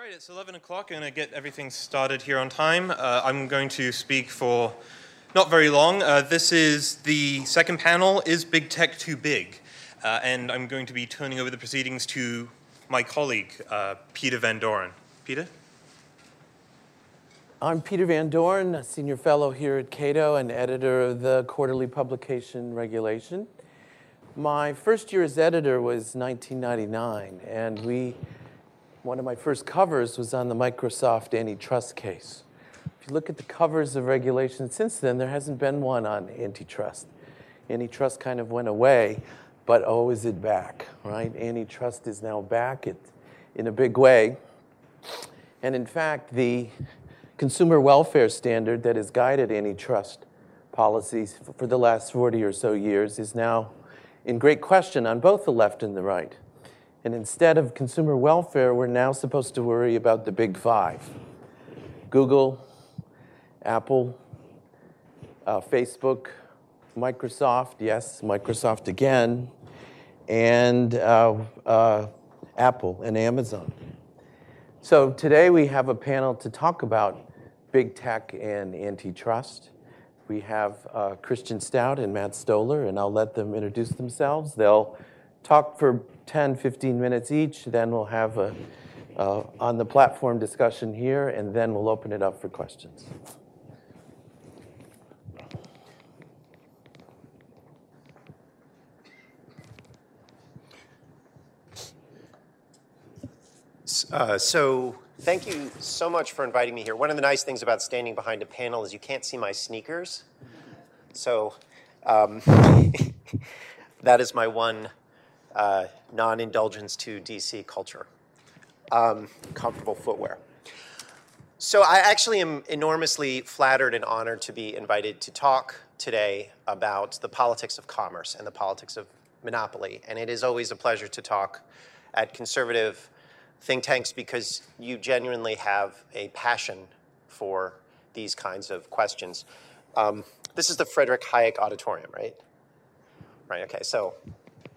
right, it's 11 o'clock. I'm going to get everything started here on time. Uh, I'm going to speak for not very long. Uh, this is the second panel Is Big Tech Too Big? Uh, and I'm going to be turning over the proceedings to my colleague, uh, Peter Van Doren. Peter? I'm Peter Van Doren, a senior fellow here at Cato and editor of the quarterly publication Regulation. My first year as editor was 1999, and we one of my first covers was on the Microsoft antitrust case. If you look at the covers of regulation since then, there hasn't been one on antitrust. Antitrust kind of went away, but oh, is it back, right? Antitrust is now back in a big way. And in fact, the consumer welfare standard that has guided antitrust policies for the last 40 or so years is now in great question on both the left and the right. And instead of consumer welfare, we're now supposed to worry about the big five Google, Apple, uh, Facebook, Microsoft, yes, Microsoft again, and uh, uh, Apple and Amazon. So today we have a panel to talk about big tech and antitrust. We have uh, Kristian Stout and Matt Stoller, and I'll let them introduce themselves. They'll talk for 10, 15 minutes each. Then we'll have a uh, on the platform discussion here, and then we'll open it up for questions. Uh, so thank you so much for inviting me here. One of the nice things about standing behind a panel is you can't see my sneakers. So um, that is my one uh, non indulgence to DC culture. Um, comfortable footwear. So, I actually am enormously flattered and honored to be invited to talk today about the politics of commerce and the politics of monopoly. And it is always a pleasure to talk at conservative think tanks because you genuinely have a passion for these kinds of questions. Um, this is the Frederick Hayek Auditorium, right? Right, okay, so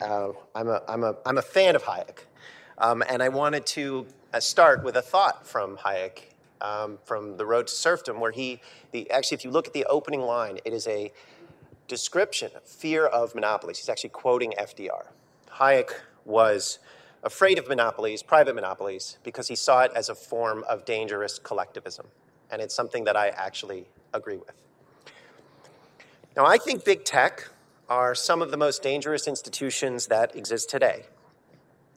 uh, I'm, a, I'm, a, I'm a fan of Hayek. Um, and I wanted to uh, start with a thought from Hayek um, from The Road to Serfdom, where he, the, actually, if you look at the opening line, it is a description, of fear of monopolies. He's actually quoting FDR. Hayek was afraid of monopolies, private monopolies, because he saw it as a form of dangerous collectivism. And it's something that I actually agree with. Now, I think big tech are some of the most dangerous institutions that exist today,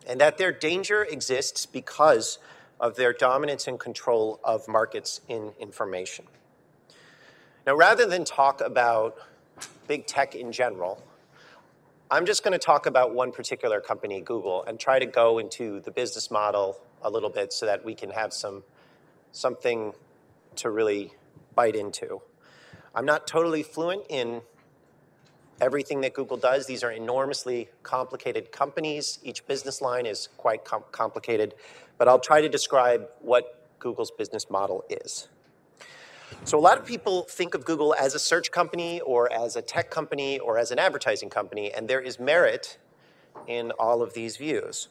and that their danger exists because of their dominance and control of markets in information. Now, rather than talk about big tech in general, I'm just going to talk about one particular company, Google, and try to go into the business model a little bit so that we can have some something to really bite into. I'm not totally fluent in everything that Google does. These are enormously complicated companies. Each business line is quite com- complicated, but I'll try to describe what Google's business model is. So, a lot of people think of Google as a search company or as a tech company or as an advertising company, and there is merit in all of these views.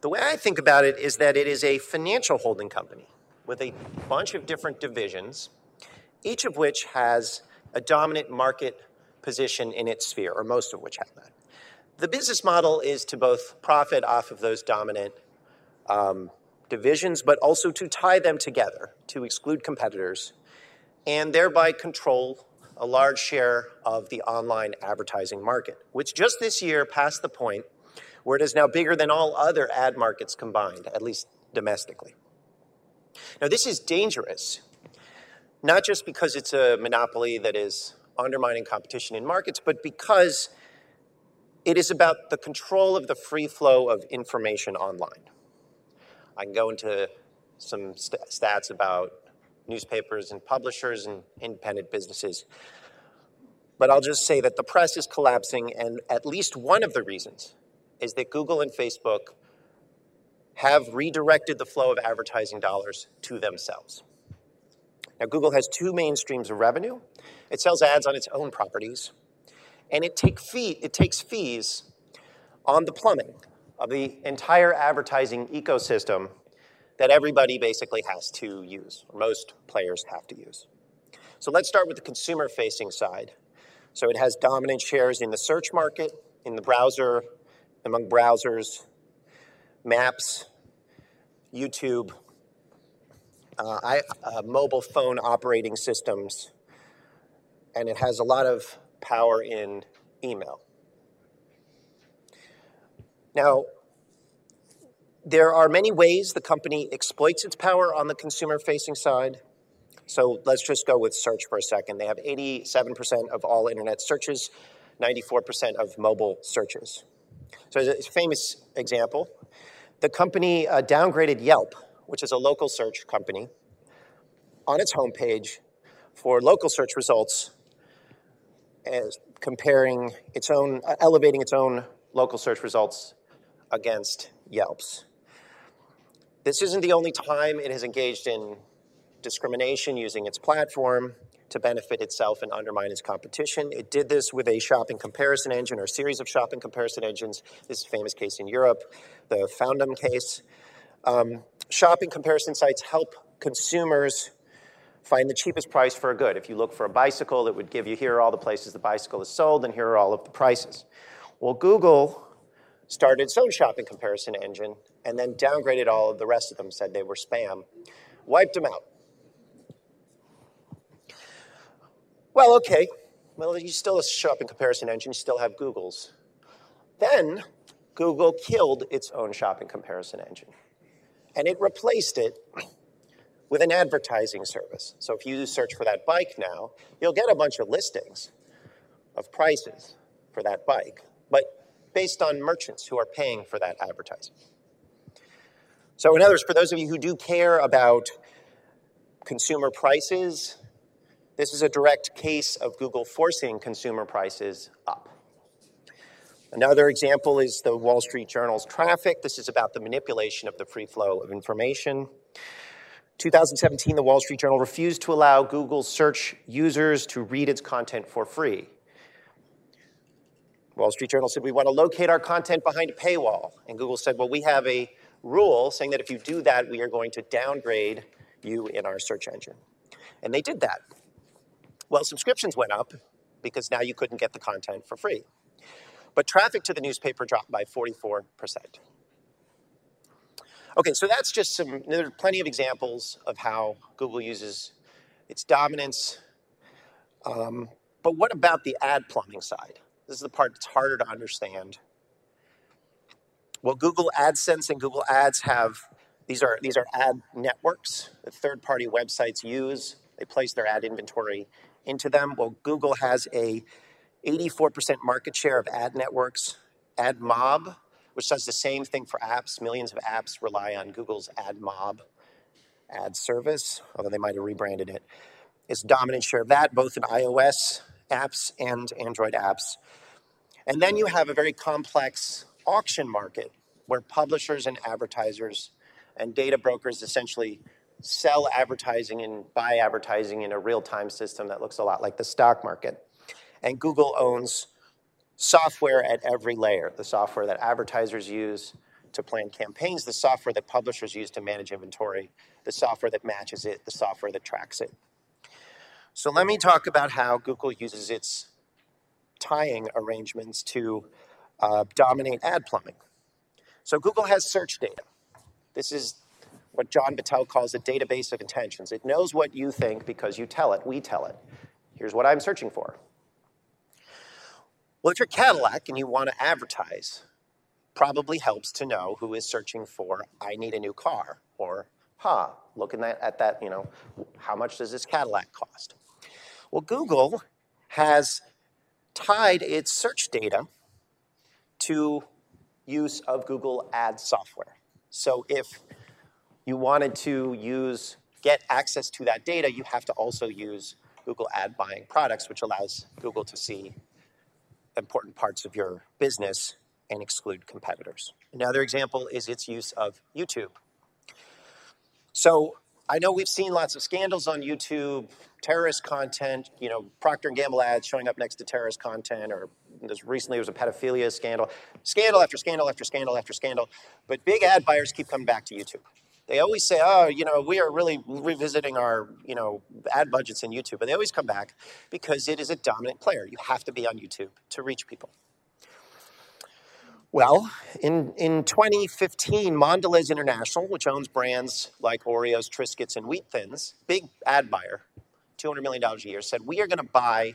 The way I think about it is that it is a financial holding company with a bunch of different divisions, each of which has a dominant market position in its sphere, or most of which have that. The business model is to both profit off of those dominant um, divisions, but also to tie them together to exclude competitors and thereby control a large share of the online advertising market, which just this year passed the point where it is now bigger than all other ad markets combined, at least domestically. Now, this is dangerous, not just because it's a monopoly that is undermining competition in markets, but because it is about the control of the free flow of information online. I can go into some st- stats about newspapers and publishers and independent businesses. But I'll just say that the press is collapsing, and at least one of the reasons is that Google and Facebook have redirected the flow of advertising dollars to themselves. Now, Google has two main streams of revenue it sells ads on its own properties, and it, take fee, it takes fees on the plumbing of the entire advertising ecosystem that everybody basically has to use, or most players have to use. So let's start with the consumer facing side. So it has dominant shares in the search market, in the browser, among browsers, maps, YouTube, uh, I, uh, mobile phone operating systems, and it has a lot of power in email. Now, there are many ways the company exploits its power on the consumer facing side. So let's just go with search for a second. They have 87% of all internet searches, 94% of mobile searches. So, it's a famous example the company uh, downgraded Yelp, which is a local search company, on its homepage for local search results, comparing its own, uh, elevating its own local search results against Yelp's. This isn't the only time it has engaged in discrimination using its platform to benefit itself and undermine its competition. It did this with a shopping comparison engine or a series of shopping comparison engines. This is a famous case in Europe, the Foundem case. Um, shopping comparison sites help consumers find the cheapest price for a good. If you look for a bicycle, it would give you here are all the places the bicycle is sold, and here are all of the prices. Well, Google started its own shopping comparison engine and then downgraded all of the rest of them, said they were spam, wiped them out. Well, okay. Well, you still a shopping comparison engine, you still have Google's. Then Google killed its own shopping comparison engine. And it replaced it with an advertising service. So if you search for that bike now, you'll get a bunch of listings of prices for that bike, but based on merchants who are paying for that advertising. So, in other words, for those of you who do care about consumer prices this is a direct case of Google forcing consumer prices up. Another example is the Wall Street Journal's traffic. This is about the manipulation of the free flow of information. 2017, the Wall Street Journal refused to allow Google search users to read its content for free. Wall Street Journal said, We want to locate our content behind a paywall. And Google said, Well, we have a rule saying that if you do that, we are going to downgrade you in our search engine. And they did that. Well, subscriptions went up because now you couldn't get the content for free. But traffic to the newspaper dropped by 44%. Okay, so that's just some, there are plenty of examples of how Google uses its dominance. Um, but what about the ad plumbing side? This is the part that's harder to understand. Well, Google AdSense and Google Ads have these are these are ad networks that third-party websites use. They place their ad inventory into them. Well, Google has a 84% market share of ad networks. AdMob, which does the same thing for apps. Millions of apps rely on Google's AdMob ad service, although they might have rebranded it. It's dominant share of that, both in iOS apps and Android apps. And then you have a very complex auction market where publishers and advertisers and data brokers essentially sell advertising and buy advertising in a real time system that looks a lot like the stock market. And Google owns software at every layer the software that advertisers use to plan campaigns, the software that publishers use to manage inventory, the software that matches it, the software that tracks it. So let me talk about how Google uses its tying arrangements to uh, dominate ad plumbing. So Google has search data. This is what John Battelle calls a database of intentions. It knows what you think because you tell it, we tell it. Here's what I'm searching for. Well, if you're Cadillac and you want to advertise, probably helps to know who is searching for I need a new car or huh, looking at, at that, you know, how much does this Cadillac cost? Well, Google has tied its search data to use of Google Ads software. So if you wanted to use, get access to that data, you have to also use Google ad buying products, which allows Google to see important parts of your business and exclude competitors. Another example is its use of YouTube. So I know we've seen lots of scandals on YouTube, terrorist content, you know, Procter & Gamble ads showing up next to terrorist content, or recently there was a pedophilia scandal. Scandal after scandal after scandal after scandal. But big ad buyers keep coming back to YouTube. They always say, oh, you know, we are really revisiting our, you know, ad budgets in YouTube. But they always come back because it is a dominant player. You have to be on YouTube to reach people. Well, in, in 2015, Mondelez International, which owns brands like Oreos, Triscuits, and Wheat Thins, big ad buyer, $200 million a year, said, we are going to buy,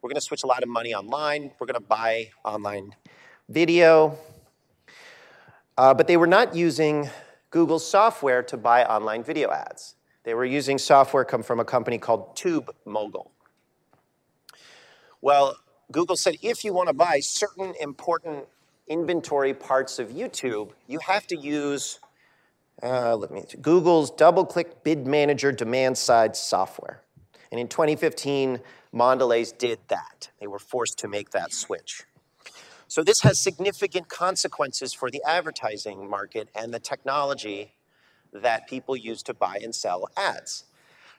we're going to switch a lot of money online. We're going to buy online video. Uh, but they were not using Google software to buy online video ads. They were using software come from a company called TubeMogul. Well, Google said if you want to buy certain important inventory parts of YouTube, you have to use uh, let me Google's DoubleClick Bid Manager demand side software. And in 2015, Mondelez did that. They were forced to make that switch. So this has significant consequences for the advertising market and the technology that people use to buy and sell ads.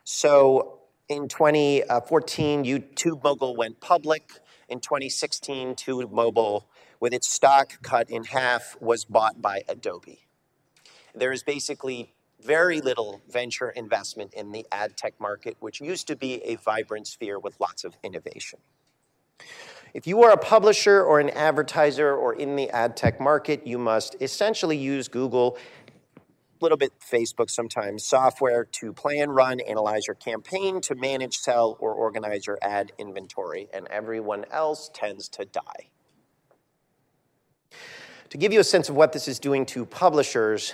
So in 2014, TubeMogul went public. In 2016, TubeMogul with its stock cut in half, was bought by Adobe. There is basically very little venture investment in the ad tech market, which used to be a vibrant sphere with lots of innovation. If you are a publisher or an advertiser or in the ad tech market, you must essentially use Google, a little bit Facebook sometimes, software to plan, run, analyze your campaign, to manage, sell, or organize your ad inventory, and everyone else tends to die. To give you a sense of what this is doing to publishers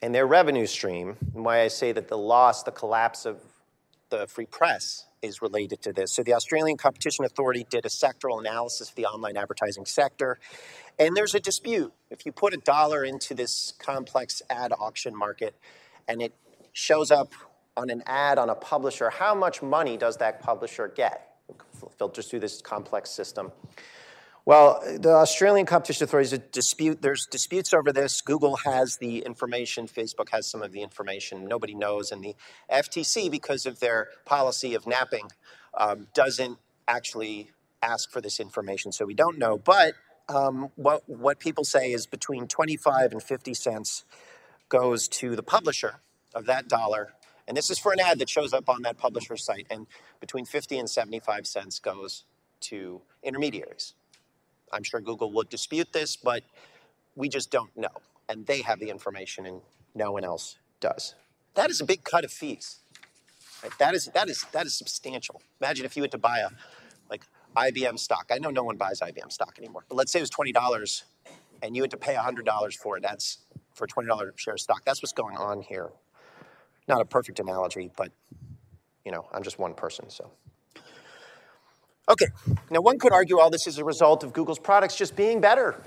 and their revenue stream, and why I say that the loss, the collapse of the free press is related to this. So the Australian Competition Authority did a sectoral analysis of the online advertising sector, and there's a dispute. If you put a dollar into this complex ad auction market and it shows up on an ad on a publisher, how much money does that publisher get? filters through this complex system. Well, the Australian Competition Authority is a dispute. There's disputes over this. Google has the information. Facebook has some of the information. Nobody knows. And the FTC, because of their policy of napping, um, doesn't actually ask for this information. So we don't know. But um, what, what people say is between 25 and 50 cents goes to the publisher of that dollar. And this is for an ad that shows up on that publisher site. And between 50 and 75 cents goes to intermediaries. I'm sure Google would dispute this, but we just don't know. And they have the information and no one else does. That is a big cut of fees. Right? That, is, that, is, that is substantial. Imagine if you had to buy a like IBM stock. I know no one buys IBM stock anymore, but let's say it was $20 and you had to pay $100 for it. That's for a $20 share of stock. That's what's going on here. Not a perfect analogy, but you know, I'm just one person, so. Okay, now one could argue all this is a result of Google's products just being better,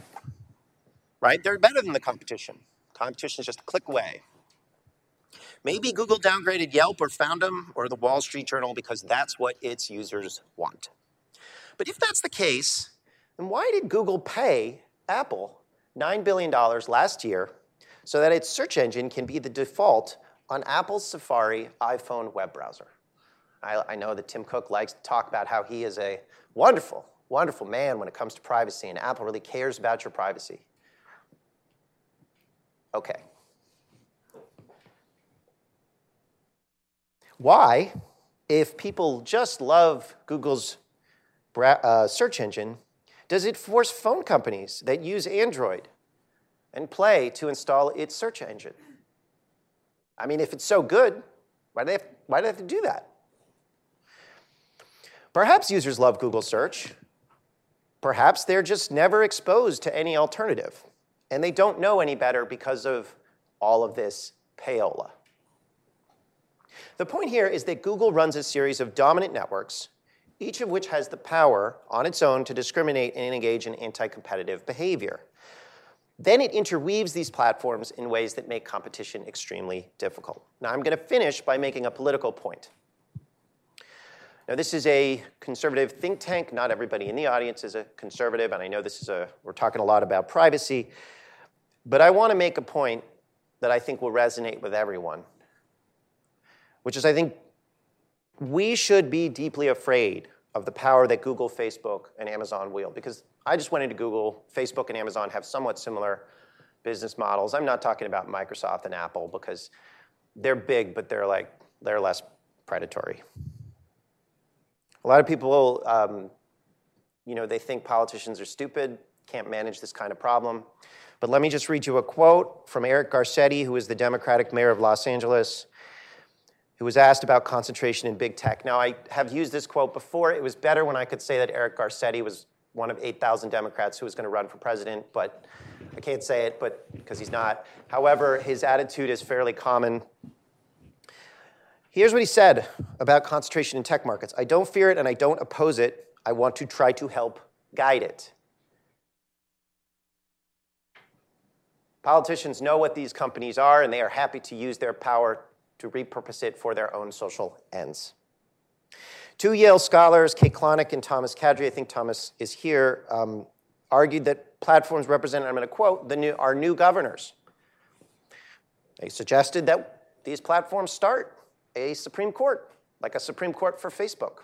right? They're better than the competition. Competition is just a click away. Maybe Google downgraded Yelp or Foundem or the Wall Street Journal because that's what its users want. But if that's the case, then why did Google pay Apple $9 billion last year so that its search engine can be the default on Apple's Safari iPhone web browser? I, I know that Tim Cook likes to talk about how he is a wonderful, wonderful man when it comes to privacy, and Apple really cares about your privacy. Okay. Why, if people just love Google's uh, search engine, does it force phone companies that use Android and Play to install its search engine? I mean, if it's so good, why do they have, why do they have to do that? Perhaps users love Google search. Perhaps they're just never exposed to any alternative, and they don't know any better because of all of this payola. The point here is that Google runs a series of dominant networks, each of which has the power on its own to discriminate and engage in anti-competitive behavior. Then it interweaves these platforms in ways that make competition extremely difficult. Now I'm going to finish by making a political point. Now, this is a conservative think tank. Not everybody in the audience is a conservative, and I know this is a, we're talking a lot about privacy. But I want to make a point that I think will resonate with everyone, which is I think we should be deeply afraid of the power that Google, Facebook, and Amazon wield. Because I just went into Google, Facebook, and Amazon have somewhat similar business models. I'm not talking about Microsoft and Apple because they're big, but they're like they're less predatory. A lot of people, um, you know, they think politicians are stupid, can't manage this kind of problem. But let me just read you a quote from Eric Garcetti, who is the Democratic mayor of Los Angeles, who was asked about concentration in big tech. Now, I have used this quote before. It was better when I could say that Eric Garcetti was one of 8,000 Democrats who was going to run for president, but I can't say it, but because he's not. However, his attitude is fairly common. Here's what he said about concentration in tech markets I don't fear it and I don't oppose it. I want to try to help guide it. Politicians know what these companies are, and they are happy to use their power to repurpose it for their own social ends. Two Yale scholars, Kate Klonick and Thomas Kadri, I think Thomas is here, um, argued that platforms represent, I'm going to quote, the new, our new governors. They suggested that these platforms start a Supreme Court, like a Supreme Court for Facebook.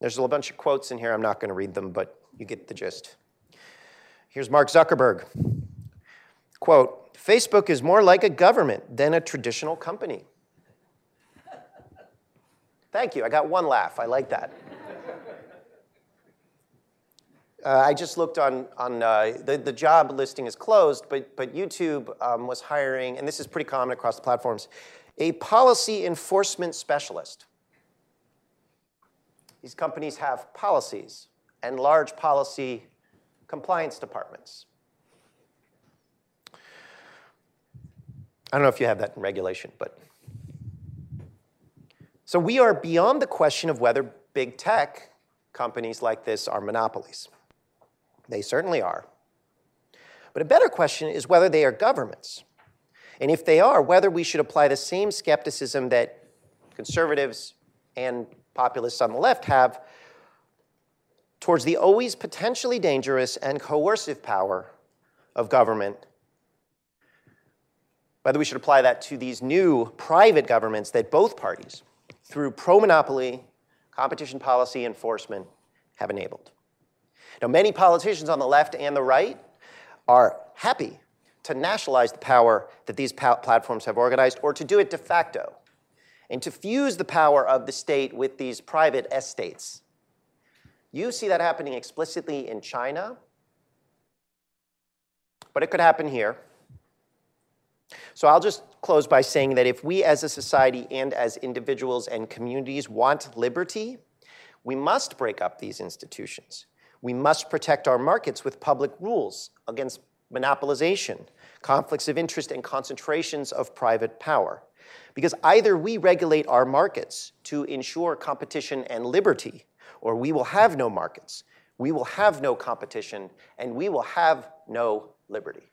There's a bunch of quotes in here. I'm not going to read them, but you get the gist. Here's Mark Zuckerberg. Quote Facebook is more like a government than a traditional company. Thank you. I got one laugh. I like that. Uh, I just looked on, on uh, the, the job listing is closed, but, but YouTube um, was hiring, and this is pretty common across the platforms, a policy enforcement specialist. These companies have policies and large policy compliance departments. I don't know if you have that in regulation, but. So we are beyond the question of whether big tech companies like this are monopolies. They certainly are. But a better question is whether they are governments. And if they are, whether we should apply the same skepticism that conservatives and populists on the left have towards the always potentially dangerous and coercive power of government. Whether we should apply that to these new private governments that both parties, through pro monopoly, competition policy enforcement, have enabled. Now, many politicians on the left and the right are happy to nationalize the power that these platforms have organized or to do it de facto and to fuse the power of the state with these private estates. You see that happening explicitly in China, but it could happen here. So I'll just close by saying that if we as a society and as individuals and communities want liberty, we must break up these institutions. We must protect our markets with public rules against monopolization, conflicts of interest, and concentrations of private power. Because either we regulate our markets to ensure competition and liberty, or we will have no markets, we will have no competition, and we will have no liberty.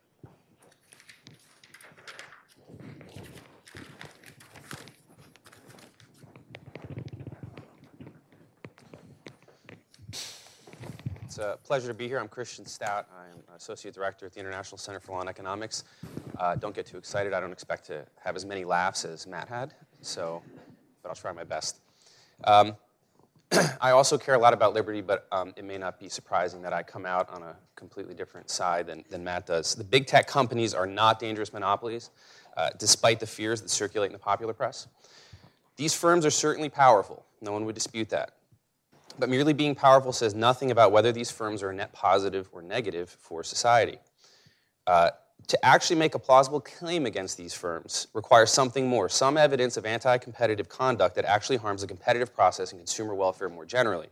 It's a pleasure to be here. I'm Kristian Stout. I'm Associate Director at the International Center for Law and Economics. Uh, don't get too excited. I don't expect to have as many laughs as Matt had, so, but I'll try my best. Um, I also care a lot about liberty, but um, it may not be surprising that I come out on a completely different side than, than Matt does. The big tech companies are not dangerous monopolies, uh, despite the fears that circulate in the popular press. These firms are certainly powerful. No one would dispute that. But merely being powerful says nothing about whether these firms are net positive or negative for society. Uh, to actually make a plausible claim against these firms requires something more, some evidence of anti competitive conduct that actually harms the competitive process and consumer welfare more generally.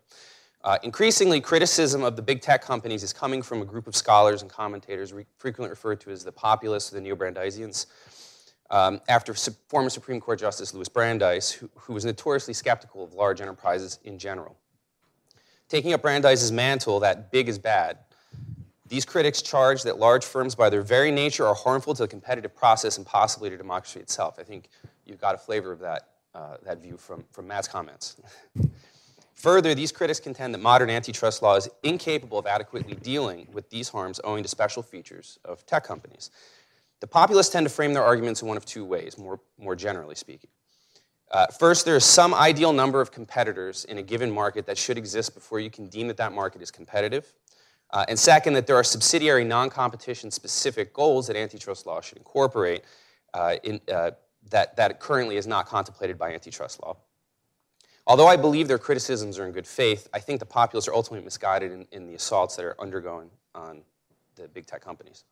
Uh, increasingly, criticism of the big tech companies is coming from a group of scholars and commentators re- frequently referred to as the populists or the neo Brandeisians. Um, after su- former Supreme Court Justice Louis Brandeis, who, who was notoriously skeptical of large enterprises in general. Taking up Brandeis's mantle that big is bad, these critics charge that large firms, by their very nature, are harmful to the competitive process and possibly to democracy itself. I think you've got a flavor of that, uh, that view from, from Matt's comments. Further, these critics contend that modern antitrust law is incapable of adequately dealing with these harms owing to special features of tech companies. The populists tend to frame their arguments in one of two ways, more, more generally speaking. Uh, first, there is some ideal number of competitors in a given market that should exist before you can deem that that market is competitive. Uh, and second, that there are subsidiary non competition specific goals that antitrust law should incorporate uh, in, uh, that, that currently is not contemplated by antitrust law. Although I believe their criticisms are in good faith, I think the populace are ultimately misguided in, in the assaults that are undergoing on the big tech companies.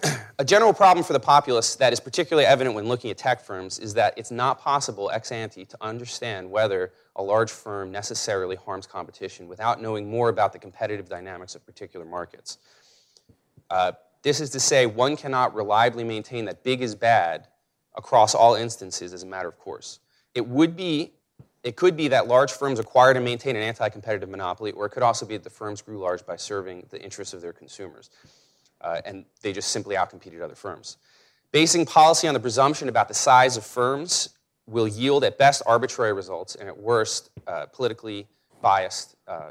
a general problem for the populace that is particularly evident when looking at tech firms is that it's not possible ex ante to understand whether a large firm necessarily harms competition without knowing more about the competitive dynamics of particular markets. Uh, this is to say, one cannot reliably maintain that big is bad across all instances as a matter of course. It would be it could be that large firms acquired and maintain an anti competitive monopoly, or it could also be that the firms grew large by serving the interests of their consumers. Uh, and they just simply outcompeted other firms. Basing policy on the presumption about the size of firms will yield at best arbitrary results and at worst uh, politically biased uh,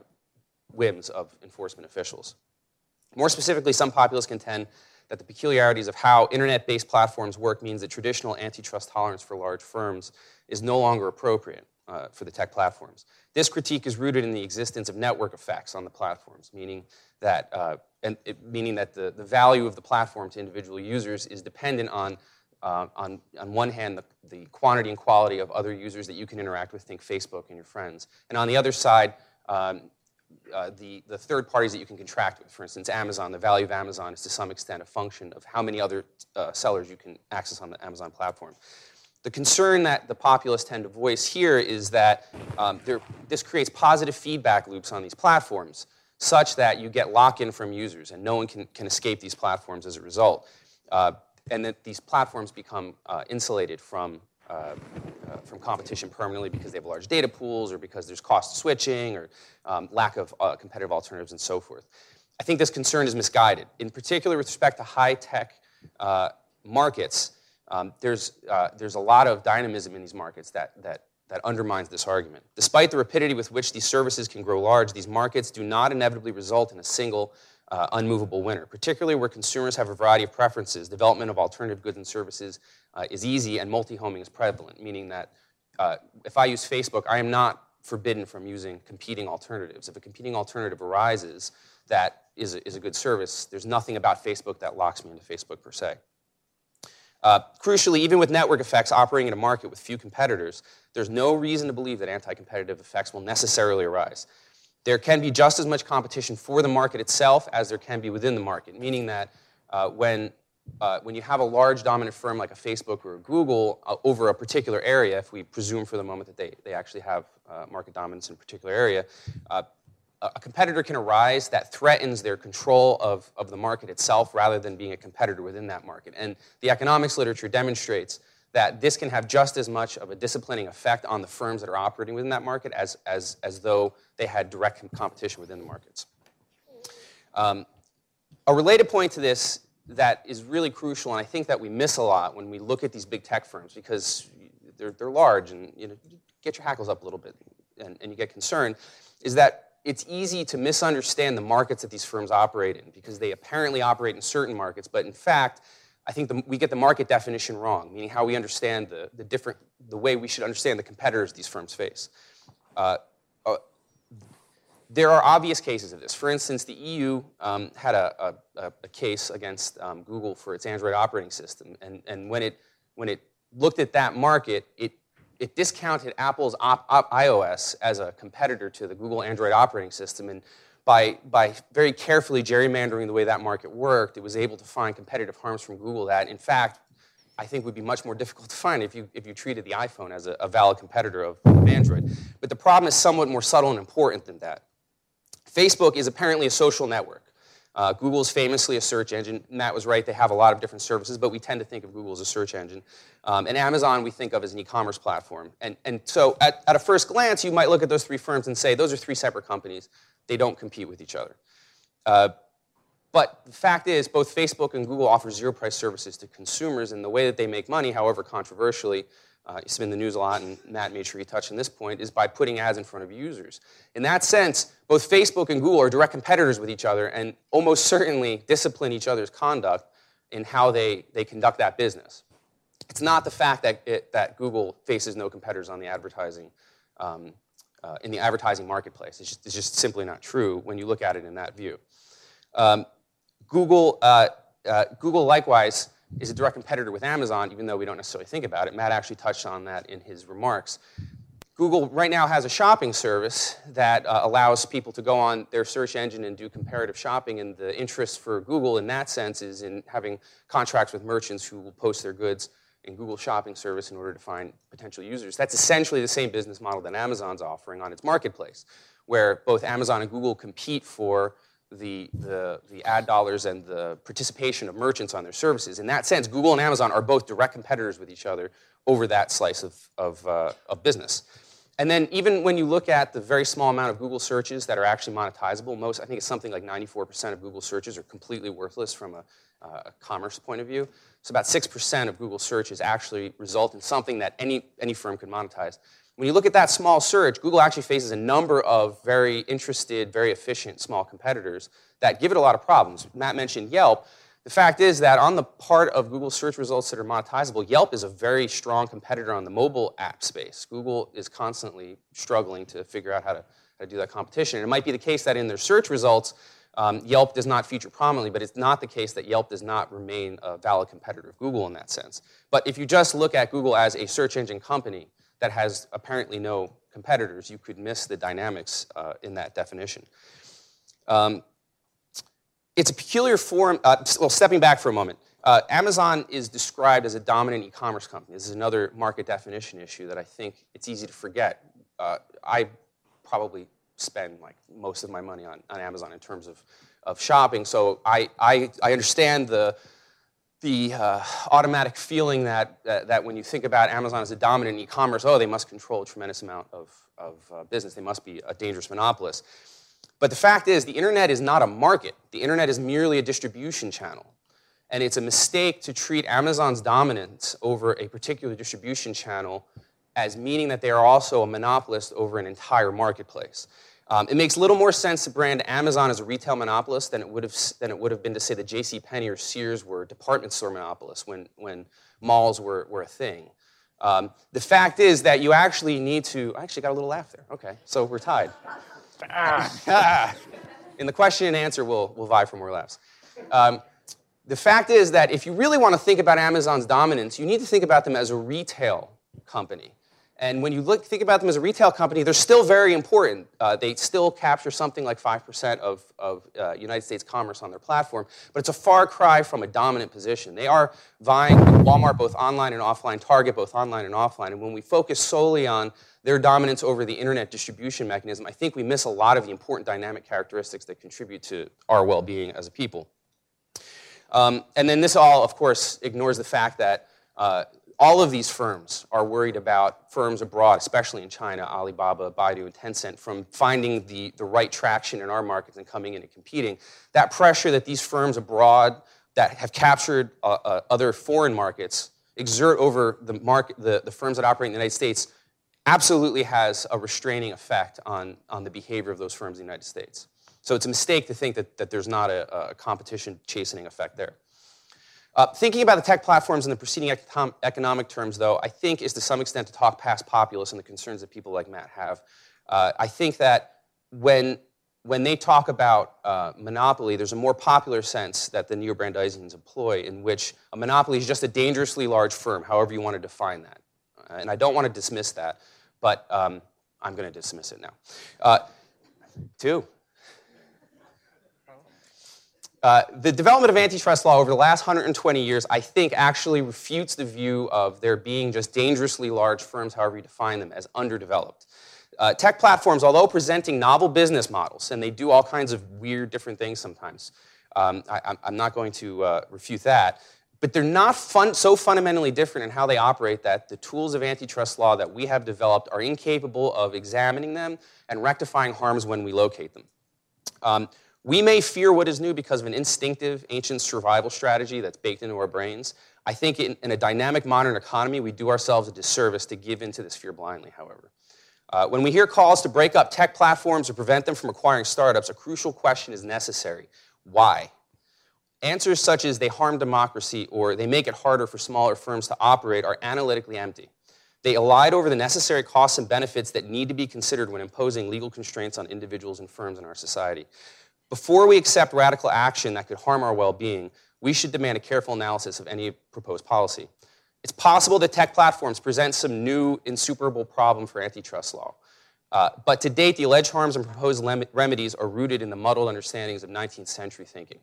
whims of enforcement officials. More specifically, some populists contend that the peculiarities of how internet based platforms work means that traditional antitrust tolerance for large firms is no longer appropriate uh, for the tech platforms. This critique is rooted in the existence of network effects on the platforms, meaning that, uh, and it, meaning that the, the value of the platform to individual users is dependent on, uh, on, on one hand, the, the quantity and quality of other users that you can interact with, think Facebook and your friends. And on the other side, um, uh, the, the third parties that you can contract with. For instance, Amazon, the value of Amazon is to some extent a function of how many other uh, sellers you can access on the Amazon platform. The concern that the populists tend to voice here is that um, there, this creates positive feedback loops on these platforms such that you get lock-in from users and no one can, can escape these platforms as a result. Uh, and that these platforms become uh, insulated from, uh, uh from competition permanently because they have large data pools or because there's cost switching or um, lack of uh, competitive alternatives and so forth. I think this concern is misguided. In particular, with respect to high-tech uh, markets, um, there's, uh, there's a lot of dynamism in these markets that, that, that undermines this argument. Despite the rapidity with which these services can grow large, these markets do not inevitably result in a single uh, unmovable winner, particularly where consumers have a variety of preferences. Development of alternative goods and services uh, is easy and multi-homing is prevalent, meaning that uh, if I use Facebook, I am not forbidden from using competing alternatives. If a competing alternative arises that is a, is a good service, there's nothing about Facebook that locks me into Facebook per se. Uh, crucially, even with network effects operating in a market with few competitors, there's no reason to believe that anti competitive effects will necessarily arise. There can be just as much competition for the market itself as there can be within the market, meaning that uh, when, uh, when you have a large dominant firm like a Facebook or a Google uh, over a particular area, if we presume for the moment that they, they actually have uh, market dominance in a particular area, uh, a competitor can arise that threatens their control of, of the market itself rather than being a competitor within that market. And the economics literature demonstrates that this can have just as much of a disciplining effect on the firms that are operating within that market as, as, as though they had direct competition within the markets. Um, a related point to this that is really crucial, and I think that we miss a lot when we look at these big tech firms because they're, they're large and you know, get your hackles up a little bit and, and you get concerned, is that it's easy to misunderstand the markets that these firms operate in because they apparently operate in certain markets, but in fact, I think the, we get the market definition wrong, meaning how we understand the, the different, the way we should understand the competitors these firms face. Uh, uh, there are obvious cases of this. For instance, the EU um, had a, a, a, case against um, Google for its Android operating system, and, and when, it, when it looked at that market, it it discounted Apple's op, op, iOS as a competitor to the Google Android operating system. And by, by very carefully gerrymandering the way that market worked, it was able to find competitive harms from Google that, in fact, I think would be much more difficult to find if you, if you treated the iPhone as a, a valid competitor of, of Android. But the problem is somewhat more subtle and important than that. Facebook is apparently a social network. Uh, Google is famously a search engine. Matt was right, they have a lot of different services, but we tend to think of Google as a search engine. Um, and Amazon we think of as an e commerce platform. And, and so at, at a first glance, you might look at those three firms and say, those are three separate companies. They don't compete with each other. Uh, but the fact is, both Facebook and Google offer zero price services to consumers, and the way that they make money, however controversially, uh, it's been in the news a lot, and Matt made sure he touched on this point, is by putting ads in front of users. In that sense, both Facebook and Google are direct competitors with each other and almost certainly discipline each other's conduct in how they, they conduct that business. It's not the fact that, it, that Google faces no competitors on the advertising um, uh, in the advertising marketplace. It's just, it's just, simply not true when you look at it in that view. Um, Google, uh, uh, Google likewise is a direct competitor with Amazon, even though we don't necessarily think about it. Matt actually touched on that in his remarks. Google right now has a shopping service that uh, allows people to go on their search engine and do comparative shopping. And the interest for Google in that sense is in having contracts with merchants who will post their goods in Google Shopping Service in order to find potential users. That's essentially the same business model that Amazon's offering on its marketplace, where both Amazon and Google compete for the, the, the ad dollars and the participation of merchants on their services. In that sense, Google and Amazon are both direct competitors with each other over that slice of, of, uh, of business. And then even when you look at the very small amount of Google searches that are actually monetizable, most, I think it's something like 94% of Google searches are completely worthless from a, uh, a commerce point of view. So about 6% of Google searches actually result in something that any, any firm could monetize. When you look at that small search, Google actually faces a number of very interested, very efficient small competitors that give it a lot of problems. Matt mentioned Yelp. The fact is that on the part of Google search results that are monetizable, Yelp is a very strong competitor on the mobile app space. Google is constantly struggling to figure out how to, how to do that competition. And it might be the case that in their search results, um, Yelp does not feature prominently, but it's not the case that Yelp does not remain a valid competitor of Google in that sense. But if you just look at Google as a search engine company that has apparently no competitors, you could miss the dynamics uh, in that definition. Um, it's a peculiar form, uh, well, stepping back for a moment. Uh, Amazon is described as a dominant e-commerce company. This is another market definition issue that I think it's easy to forget. Uh, I probably spend like most of my money on, on Amazon in terms of, of shopping, so I, I, I understand the, the uh, automatic feeling that, that, that, when you think about Amazon as a dominant e-commerce, oh, they must control a tremendous amount of, of uh, business. They must be a dangerous monopolist. But the fact is, the internet is not a market. The internet is merely a distribution channel. And it's a mistake to treat Amazon's dominance over a particular distribution channel as meaning that they are also a monopolist over an entire marketplace. Um, it makes little more sense to brand Amazon as a retail monopolist than it would have, than it would have been to say that J.C. Penney or Sears were department store monopolists when, when malls were, were a thing. Um, the fact is that you actually need to. I actually got a little laugh there. Okay, so we're tied. Ah. In the question and answer, we'll, we'll vie for more laughs. Um, the fact is that if you really want to think about Amazon's dominance, you need to think about them as a retail company. And when you look, think about them as a retail company, they're still very important. Uh, they still capture something like 5% of, of uh, United States commerce on their platform, but it's a far cry from a dominant position. They are vying with Walmart both online and offline, Target both online and offline. And when we focus solely on their dominance over the internet distribution mechanism, I think we miss a lot of the important dynamic characteristics that contribute to our well being as a people. Um, and then this all, of course, ignores the fact that uh, all of these firms are worried about firms abroad, especially in China, Alibaba, Baidu, and Tencent, from finding the, the right traction in our markets and coming in and competing. That pressure that these firms abroad that have captured uh, uh, other foreign markets exert over the, market, the, the firms that operate in the United States absolutely has a restraining effect on, on the behavior of those firms in the United States. So it's a mistake to think that, that there's not a, a competition chastening effect there. Uh, thinking about the tech platforms in the preceding econ- economic terms, though, I think is to some extent to talk past populists and the concerns that people like Matt have. Uh, I think that when, when they talk about uh, monopoly, there's a more popular sense that the neo-Brandeisians employ in which a monopoly is just a dangerously large firm, however you want to define that. Uh, and I don't want to dismiss that, but um, I'm going to dismiss it now. Uh, two. Uh, the development of antitrust law over the last 120 years, I think, actually refutes the view of there being just dangerously large firms, however you define them, as underdeveloped. Uh, tech platforms, although presenting novel business models, and they do all kinds of weird, different things sometimes, um, I, am not going to uh, refute that, but they're not fun, so fundamentally different in how they operate that the tools of antitrust law that we have developed are incapable of examining them and rectifying harms when we locate them. Um, we may fear what is new because of an instinctive, ancient survival strategy that's baked into our brains. I think in, in a dynamic modern economy, we do ourselves a disservice to give into this fear blindly, however. Uh, when we hear calls to break up tech platforms or prevent them from acquiring startups, a crucial question is necessary why? Answers such as they harm democracy or they make it harder for smaller firms to operate are analytically empty. They allied over the necessary costs and benefits that need to be considered when imposing legal constraints on individuals and firms in our society. Before we accept radical action that could harm our well being, we should demand a careful analysis of any proposed policy. It's possible that tech platforms present some new, insuperable problem for antitrust law. Uh, but to date, the alleged harms and proposed lem- remedies are rooted in the muddled understandings of 19th century thinking.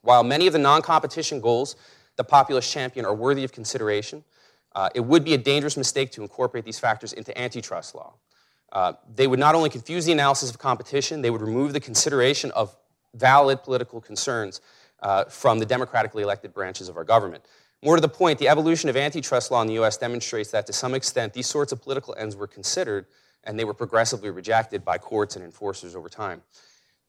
While many of the non competition goals the populist champion are worthy of consideration, uh, it would be a dangerous mistake to incorporate these factors into antitrust law. Uh, they would not only confuse the analysis of competition, they would remove the consideration of valid political concerns uh, from the democratically elected branches of our government. More to the point, the evolution of antitrust law in the US demonstrates that to some extent these sorts of political ends were considered and they were progressively rejected by courts and enforcers over time.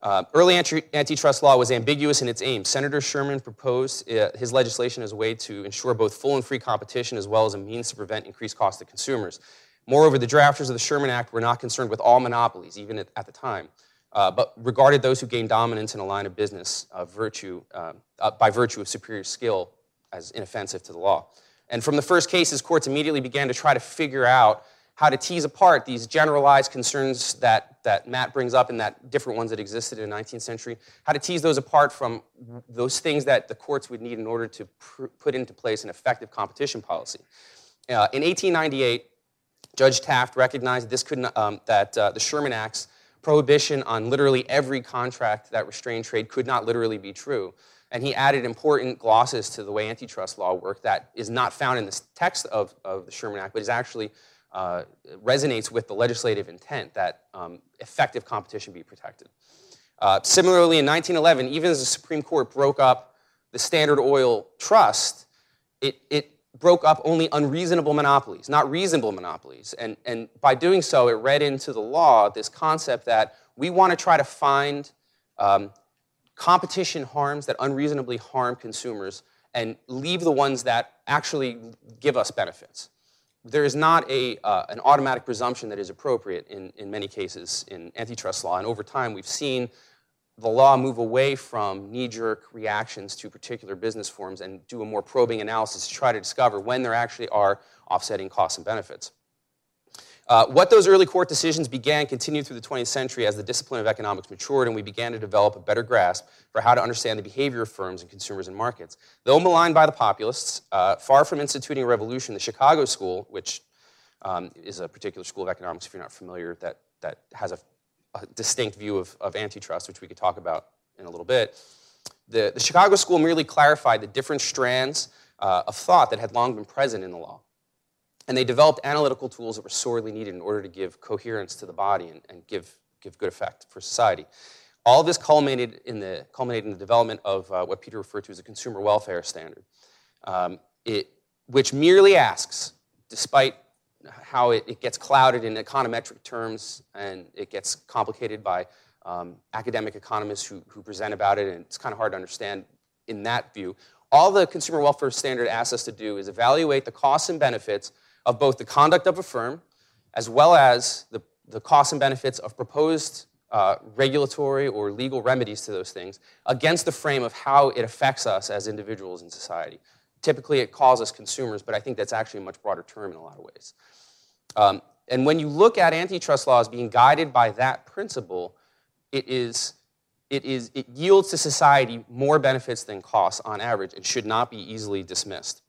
Uh, early anti- antitrust law was ambiguous in its aim. Senator Sherman proposed uh, his legislation as a way to ensure both full and free competition as well as a means to prevent increased costs to consumers. Moreover, the drafters of the Sherman Act were not concerned with all monopolies, even at, at the time, uh, but regarded those who gained dominance in a line of business virtue, uh, uh, by virtue of superior skill as inoffensive to the law. And from the first cases, courts immediately began to try to figure out how to tease apart these generalized concerns that, that Matt brings up and that different ones that existed in the 19th century, how to tease those apart from those things that the courts would need in order to pr- put into place an effective competition policy. Uh, in 1898, Judge Taft recognized this could not, um, that uh, the Sherman Act's prohibition on literally every contract that restrained trade could not literally be true and he added important glosses to the way antitrust law worked that is not found in the text of, of the Sherman Act, but is actually uh, resonates with the legislative intent that um, effective competition be protected. Uh, similarly, in 1911, even as the Supreme Court broke up the Standard Oil Trust, it, it broke up only unreasonable monopolies, not reasonable monopolies. And, and by doing so, it read into the law this concept that we want to try to find um, competition harms that unreasonably harm consumers and leave the ones that actually give us benefits. There is not a, uh, an automatic presumption that is appropriate in, in many cases in antitrust law. And over time, we've seen the law move away from knee jerk reactions to particular business forms and do a more probing analysis to try to discover when there actually are offsetting costs and benefits. Uh, what those early court decisions began continued through the 20th century as the discipline of economics matured and we began to develop a better grasp for how to understand the behavior of firms and consumers and markets. Though maligned by the populists, uh, far from instituting a revolution, the Chicago School, which um, is a particular school of economics, if you're not familiar, that, that has a, a distinct view of, of antitrust, which we could talk about in a little bit. The, the Chicago School merely clarified the different strands uh, of thought that had long been present in the law. And they developed analytical tools that were sorely needed in order to give coherence to the body and, and give, give good effect for society. All this culminated in the, culminated in the development of uh, what Peter referred to as a consumer welfare standard, um, it, which merely asks, despite how it, it, gets clouded in econometric terms and it gets complicated by um, academic economists who, who present about it, and it's kind of hard to understand in that view. All the consumer welfare standard asks us to do is evaluate the costs and benefits of both the conduct of a firm as well as the, the costs and benefits of proposed uh, regulatory or legal remedies to those things against the frame of how it affects us as individuals in society. Typically, it calls us consumers, but I think that's actually a much broader term in a lot of ways. Um, and when you look at antitrust laws being guided by that principle, it is it, is, it yields to society more benefits than costs on average and should not be easily dismissed.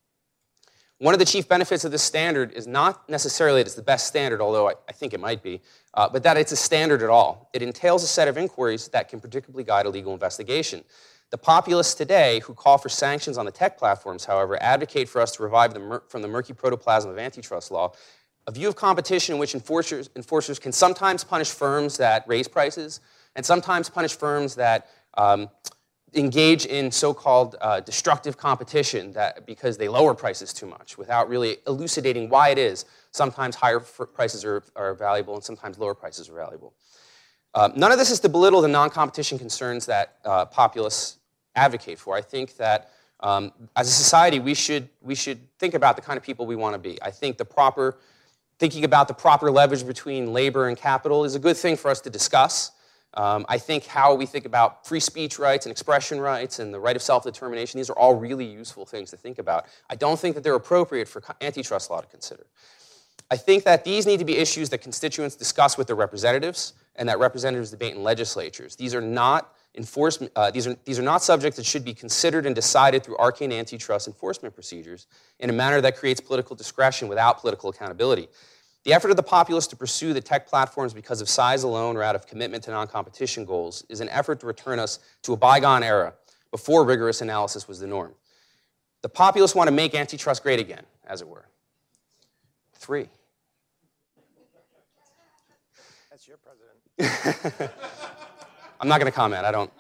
One of the chief benefits of this standard is not necessarily that it's the best standard, although I, I think it might be, uh, but that it's a standard at all. It entails a set of inquiries that can predictably guide a legal investigation. The populists today who call for sanctions on the tech platforms, however, advocate for us to revive the from the murky protoplasm of antitrust law. A view of competition in which enforcers, enforcers can sometimes punish firms that raise prices and sometimes punish firms that um, engage in so-called uh, destructive competition that because they lower prices too much without really elucidating why it is. Sometimes higher prices are, are valuable and sometimes lower prices are valuable uh, none of this is to belittle the non-competition concerns that uh, populists advocate for i think that um, as a society we should, we should think about the kind of people we want to be i think the proper thinking about the proper leverage between labor and capital is a good thing for us to discuss um, I think how we think about free speech rights and expression rights and the right of self determination, these are all really useful things to think about. I don't think that they're appropriate for antitrust law to consider. I think that these need to be issues that constituents discuss with their representatives and that representatives debate in legislatures. These are not enforcement, uh, these, are, these are not subjects that should be considered and decided through arcane antitrust enforcement procedures in a manner that creates political discretion without political accountability. The effort of the populace to pursue the tech platforms because of size alone or out of commitment to non competition goals is an effort to return us to a bygone era before rigorous analysis was the norm. The populace want to make antitrust great again, as it were. Three. That's your president. I'm not going to comment. I don't,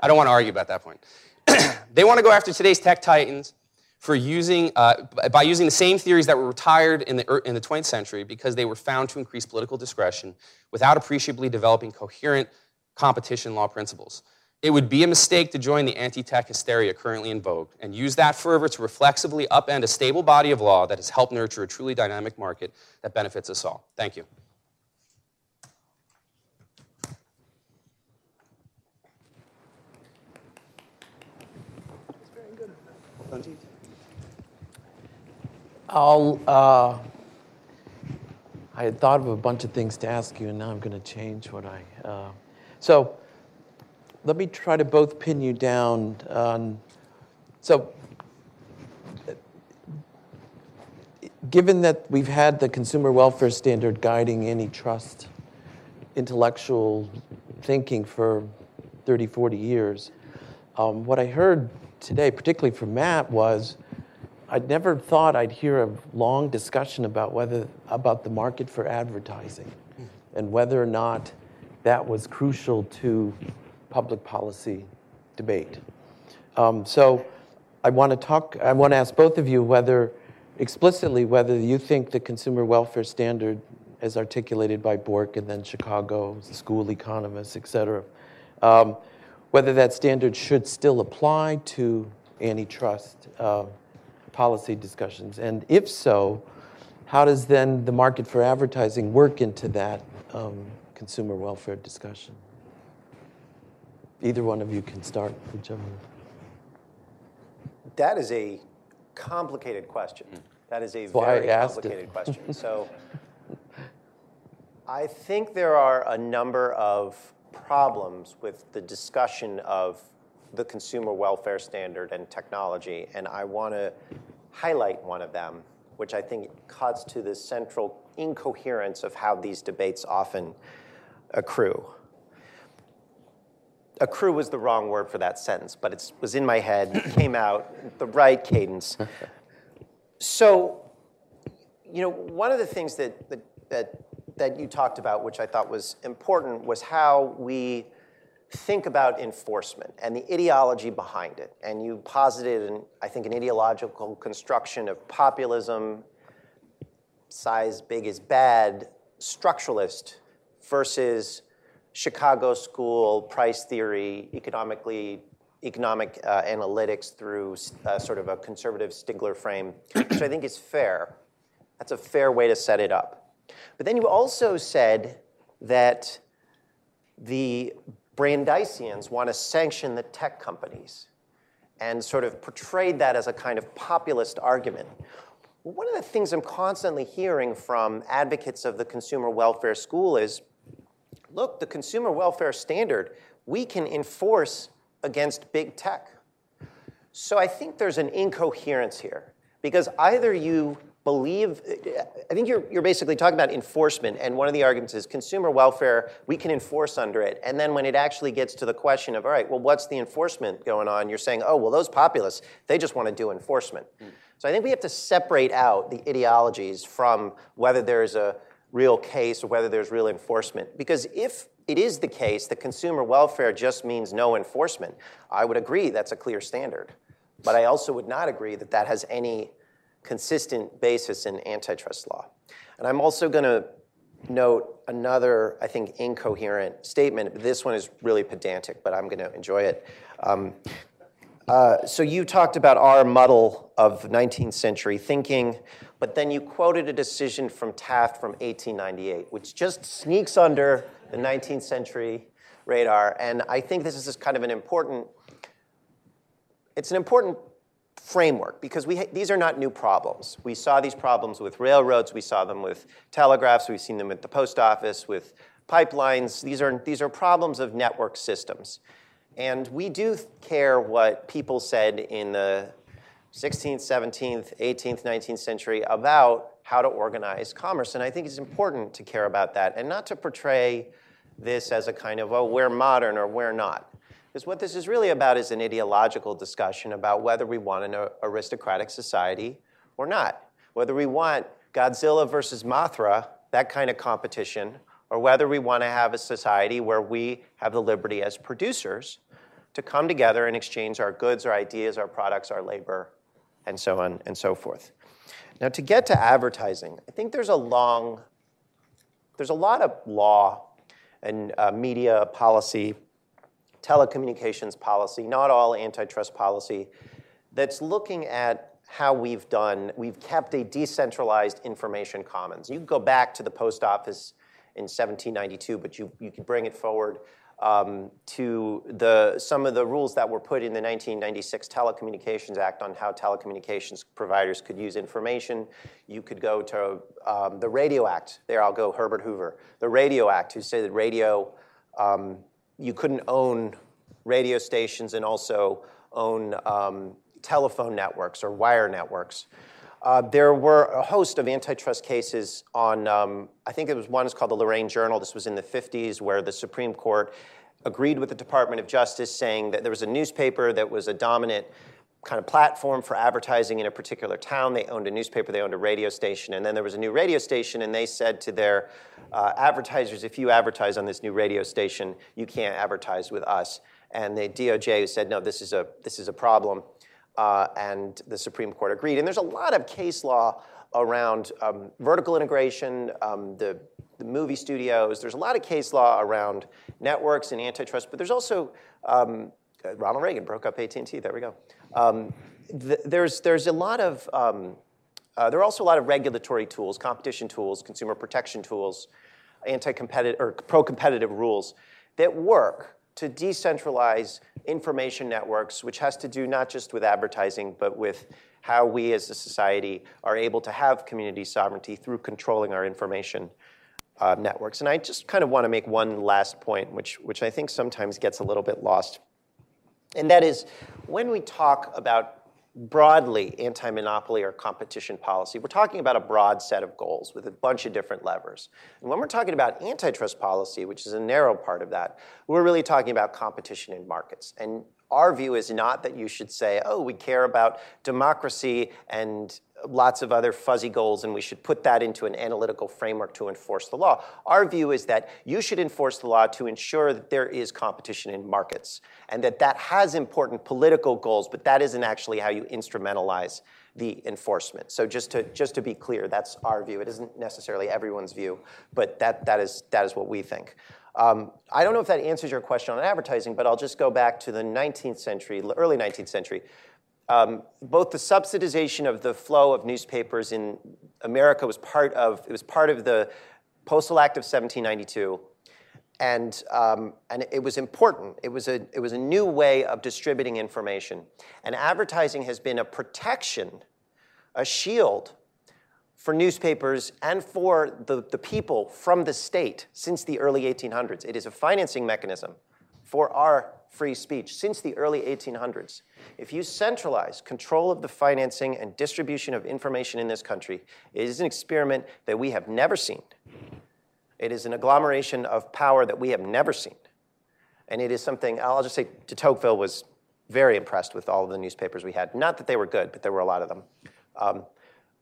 I don't want to argue about that point. they want to go after today's tech titans for using, uh, by using the same theories that were retired in the, in the 20th century because they were found to increase political discretion without appreciably developing coherent competition law principles. It would be a mistake to join the anti tech hysteria currently in vogue and use that fervor to reflexively upend a stable body of law that has helped nurture a truly dynamic market that benefits us all. Thank you. I'll, uh, I had thought of a bunch of things to ask you, and now I'm going to change what I. Uh, so let me try to both pin you down on. So, given that we've had the consumer welfare standard guiding antitrust intellectual thinking for 30, 40 years, um, what I heard today, particularly from Matt, was I'd never thought I'd hear a long discussion about whether about the market for advertising and whether or not that was crucial to public policy debate. Um, so I want to talk. I want to ask both of you whether explicitly whether you think the consumer welfare standard, as articulated by Bork and then Chicago school economists, et cetera, um, whether that standard should still apply to antitrust. Uh, policy discussions? And if so, how does then the market for advertising work into that um, consumer welfare discussion? Either one of you can start, whichever. That is a complicated question. That is a very complicated question. So I think there are a number of problems with the discussion of the consumer welfare standard and technology, and I want to highlight one of them, which I think cuts to the central incoherence of how these debates often accrue. Accrue was the wrong word for that sentence, but it was in my head, came out, the right cadence. So, you know, one of the things that, that, that, that you talked about, which I thought was important, was how we think about enforcement and the ideology behind it. And you posited, an, I think, an ideological construction of populism, size big is bad, structuralist, versus Chicago school, price theory, economically economic uh, analytics through uh, sort of a conservative Stigler frame, which I think is fair. That's a fair way to set it up. But then you also said that the Brandeisians want to sanction the tech companies and sort of portrayed that as a kind of populist argument. one of the things I'm constantly hearing from advocates of the consumer welfare school is look, the consumer welfare standard, we can enforce against big tech. So I think there's an incoherence here because either you believe, I think you're, you're basically talking about enforcement, and one of the arguments is consumer welfare, we can enforce under it. And then when it actually gets to the question of, all right, well, what's the enforcement going on? You're saying, oh, well, those populists, they just want to do enforcement. Mm. So I think we have to separate out the ideologies from whether there's a real case or whether there's real enforcement. Because if it is the case that consumer welfare just means no enforcement, I would agree that's a clear standard. But I also would not agree that that has any consistent basis in antitrust law. And I'm also going to note another, I think, incoherent statement. This one is really pedantic, but I'm going to enjoy it. Um, uh, so you talked about our muddle of 19th century thinking, but then you quoted a decision from Taft from 1898, which just sneaks under the 19th century radar. And I think this is kind of an important, it's an important framework because we, these are not new problems. We saw these problems with railroads, we saw them with telegraphs, we've seen them at the post office, with pipelines. These are, these are problems of network systems. And we do care what people said in the 16th, 17th, 18th, 19th century about how to organize commerce. And I think it's important to care about that and not to portray this as a kind of, oh, we're modern or we're not. Because what this is really about is an ideological discussion about whether we want an aristocratic society or not. Whether we want Godzilla versus Mothra, that kind of competition, or whether we want to have a society where we have the liberty as producers to come together and exchange our goods, our ideas, our products, our labor, and so on and so forth. Now, to get to advertising, I think there's a long, there's a lot of law and uh, media policy, telecommunications policy, not all antitrust policy, that's looking at how we've done, we've kept a decentralized information commons. You can go back to the post office in 1792, but you, you can bring it forward um, to the, some of the rules that were put in the 1996 Telecommunications Act on how telecommunications providers could use information. You could go to um, the Radio Act. There, I'll go Herbert Hoover. The Radio Act, who said that radio, um, you couldn't own radio stations and also own um, telephone networks or wire networks. Uh, there were a host of antitrust cases on, um, I think it was one is called the Lorain Journal. This was in the 50s, where the Supreme Court agreed with the Department of Justice, saying that there was a newspaper that was a dominant kind of platform for advertising in a particular town. They owned a newspaper, they owned a radio station, and then there was a new radio station, and they said to their uh, advertisers, if you advertise on this new radio station, you can't advertise with us. And the DOJ said, no, this is a, this is a problem uh, and the Supreme Court agreed. And there's a lot of case law around um, vertical integration, um, the, the, movie studios. There's a lot of case law around networks and antitrust, but there's also um, Ronald Reagan broke up AT&T. There we go. Um, th- there's there's a lot of um, uh, there are also a lot of regulatory tools, competition tools, consumer protection tools, anti-competitive or pro-competitive rules that work to decentralize information networks, which has to do not just with advertising, but with how we as a society are able to have community sovereignty through controlling our information uh, networks. And I just kind of want to make one last point, which, which I think sometimes gets a little bit lost. And that is when we talk about broadly anti monopoly or competition policy, we're talking about a broad set of goals with a bunch of different levers. And when we're talking about antitrust policy, which is a narrow part of that, we're really talking about competition in markets. And our view is not that you should say, oh, we care about democracy and lots of other fuzzy goals, and we should put that into an analytical framework to enforce the law. Our view is that you should enforce the law to ensure that there is competition in markets, and that that has important political goals, but that isn't actually how you instrumentalize the enforcement. So just to just to be clear, that's our view. It isn't necessarily everyone's view, but that that is that is what we think. Um, I don't know if that answers your question on advertising, but I'll just go back to the 19th century, early 19th century. Um, both the subsidization of the flow of newspapers in America was part of it was part of the Postal Act of 1792, and um, and it was important. It was a it was a new way of distributing information, and advertising has been a protection, a shield for newspapers and for the, the people from the state since the early 1800s. It is a financing mechanism for our free speech since the early 1800s. If you centralize control of the financing and distribution of information in this country, it is an experiment that we have never seen. It is an agglomeration of power that we have never seen. And it is something, I'll just say, de Tocqueville was very impressed with all of the newspapers we had. Not that they were good, but there were a lot of them. Um,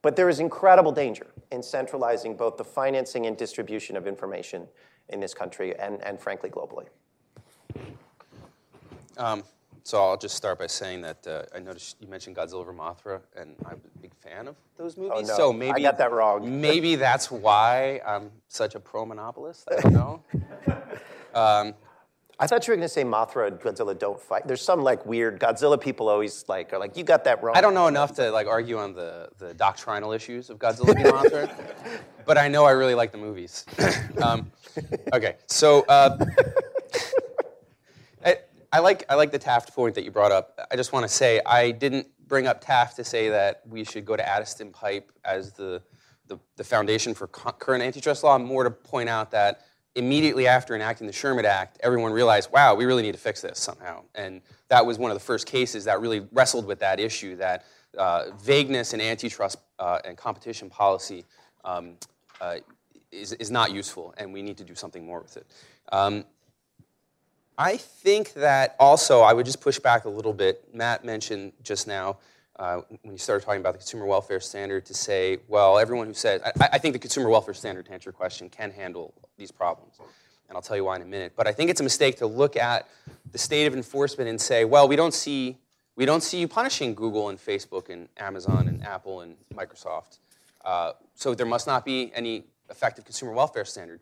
but there is incredible danger in centralizing both the financing and distribution of information in this country and, and frankly, globally. Um, so I'll just start by saying that uh, I noticed you mentioned Godzilla over Mothra, and I'm a big fan of those movies. Oh, no. So maybe I got that wrong. maybe that's why I'm such a pro monopolist. I don't know. um, I thought you were going to say Mothra and Godzilla don't fight. There's some like weird Godzilla people always like are like you got that wrong. I don't know enough to like argue on the, the doctrinal issues of Godzilla v Mothra, but I know I really like the movies. um, okay, so. Uh, I like, I like the Taft point that you brought up. I just want to say I didn't bring up Taft to say that we should go to Addyston Pipe as the, the, the foundation for current antitrust law, more to point out that immediately after enacting the Sherman Act, everyone realized, wow, we really need to fix this somehow. And that was one of the first cases that really wrestled with that issue that uh, vagueness in antitrust uh, and competition policy um, uh, is, is not useful, and we need to do something more with it. Um, I think that also, I would just push back a little bit. Matt mentioned just now, uh, when you started talking about the consumer welfare standard, to say, well, everyone who says, I, I, think the consumer welfare standard, to answer your question, can handle these problems. And I'll tell you why in a minute. But I think it's a mistake to look at the state of enforcement and say, well, we don't see, we don't see you punishing Google and Facebook and Amazon and Apple and Microsoft. Uh, so there must not be any effective consumer welfare standard.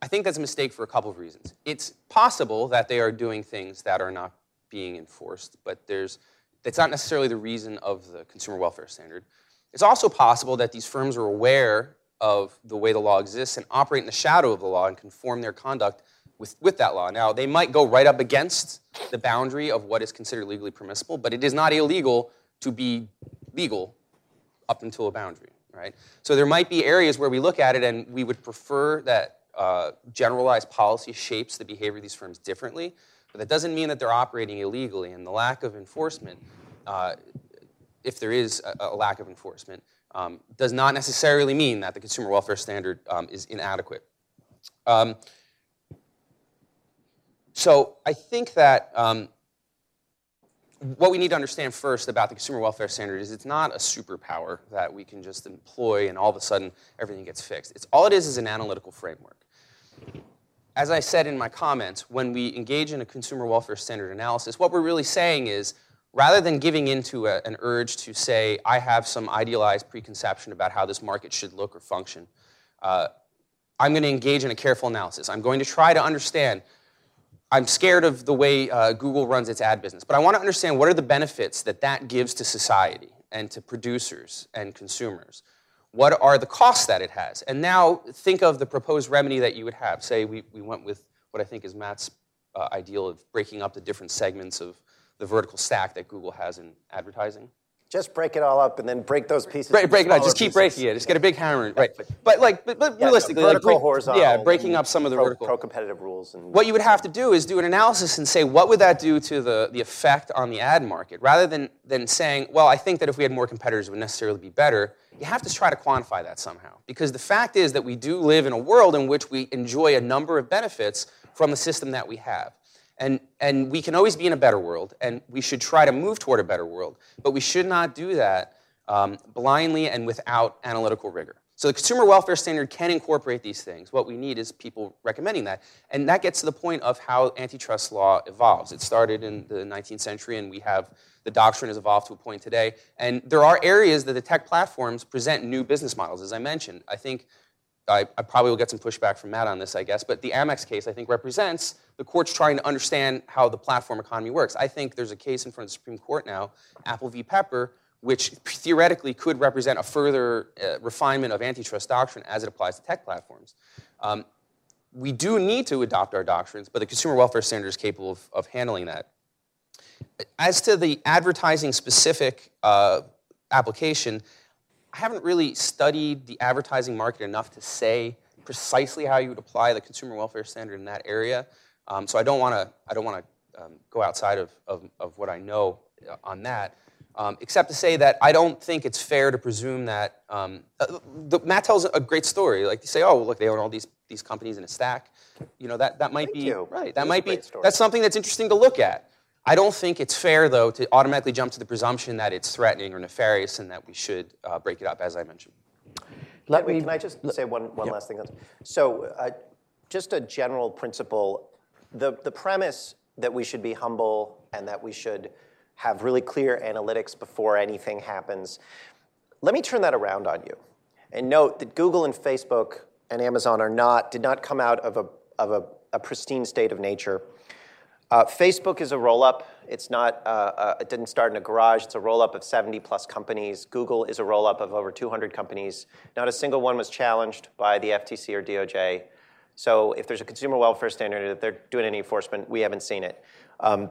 I think that's a mistake for a couple of reasons. It's possible that they are doing things that are not being enforced, but there's, that's not necessarily the reason of the consumer welfare standard. It's also possible that these firms are aware of the way the law exists and operate in the shadow of the law and conform their conduct with, with that law. Now, they might go right up against the boundary of what is considered legally permissible, but it is not illegal to be legal up until a boundary, right? So there might be areas where we look at it and we would prefer that uh, generalized policy shapes the behavior of these firms differently, but that doesn't mean that they're operating illegally. And the lack of enforcement, uh, if there is a, a lack of enforcement, um, does not necessarily mean that the consumer welfare standard um, is inadequate. Um, so I think that um, what we need to understand first about the consumer welfare standard is it's not a superpower that we can just employ and all of a sudden everything gets fixed. It's all it is is an analytical framework. As I said in my comments, when we engage in a consumer welfare standard analysis, what we're really saying is rather than giving into a, an urge to say, I have some idealized preconception about how this market should look or function, uh, I'm going to engage in a careful analysis. I'm going to try to understand I'm scared of the way uh, Google runs its ad business, but I want to understand what are the benefits that that gives to society and to producers and consumers. What are the costs that it has? And now think of the proposed remedy that you would have. Say we, we went with what I think is Matt's uh, ideal of breaking up the different segments of the vertical stack that Google has in advertising. Just break it all up and then break those pieces. Break, break it up. Just keep pieces. breaking it. Just get a big hammer. Right. But like, but, but Yeah, realistically, vertical, like break- horizontal. Yeah, breaking up some of the pro, vertical. pro-competitive rules and What you would have to do is do an analysis and say, what would that do to the, the effect on the ad market? Rather than, than saying, well, I think that if we had more competitors, it would necessarily be better, you have to try to quantify that somehow. Because the fact is that we do live in a world in which we enjoy a number of benefits from the system that we have. And, and we can always be in a better world, and we should try to move toward a better world. But we should not do that um, blindly and without analytical rigor. So the consumer welfare standard can incorporate these things. What we need is people recommending that. And that gets to the point of how antitrust law evolves. It started in the 19th century, and we have the doctrine has evolved to a point today. And there are areas that the tech platforms present new business models, as I mentioned. I think I, I, probably will get some pushback from Matt on this, I guess, but the Amex case, I think, represents the courts trying to understand how the platform economy works. I think there's a case in front of the Supreme Court now, Apple v. Pepper, which theoretically could represent a further uh, refinement of antitrust doctrine as it applies to tech platforms. Um, we do need to adopt our doctrines, but the consumer welfare standard is capable of, of handling that. As to the advertising specific uh, application, I haven't really studied the advertising market enough to say precisely how you would apply the consumer welfare standard in that area. Um, so I don't want to I don't want to um, go outside of, of, of, what I know uh, on that, um, except to say that I don't think it's fair to presume that um, uh, the, Matt tells a great story. Like you say, oh, well, look, they own all these these companies in a stack. You know that that might Thank be you. right. That is might be story. that's something that's interesting to look at. I don't think it's fair, though, to automatically jump to the presumption that it's threatening or nefarious and that we should uh, break it up, as I mentioned. Let Wait, me. can I just say one, one last thing? So, uh, just a general principle the, the premise that we should be humble and that we should have really clear analytics before anything happens, let me turn that around on you and note that Google and Facebook and Amazon are not, did not come out of a, of a, a pristine state of nature. Uh, Facebook is a roll up. It's not, uh, uh, it didn't start in a garage. It's a roll up of 70 plus companies. Google is a roll up of over 200 companies. Not a single one was challenged by the FTC or DOJ. So if there's a consumer welfare standard, if they're doing any enforcement, we haven't seen it. Um,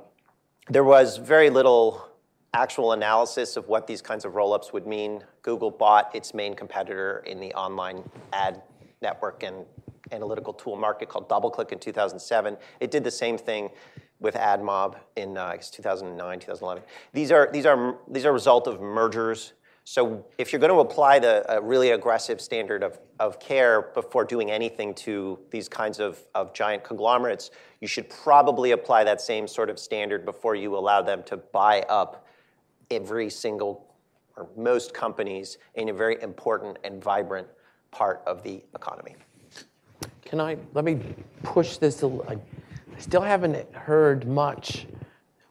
there was very little actual analysis of what these kinds of roll-ups would mean, Google bought its main competitor in the online ad network and analytical tool market called DoubleClick in 2007. It did the same thing with AdMob in uh, I guess 2009, 2011. These are these are these are a result of mergers. So if you're going to apply the a really aggressive standard of, of care before doing anything to these kinds of, of giant conglomerates, you should probably apply that same sort of standard before you allow them to buy up every single or most companies in a very important and vibrant part of the economy. Can I, let me push this a little. Still haven't heard much.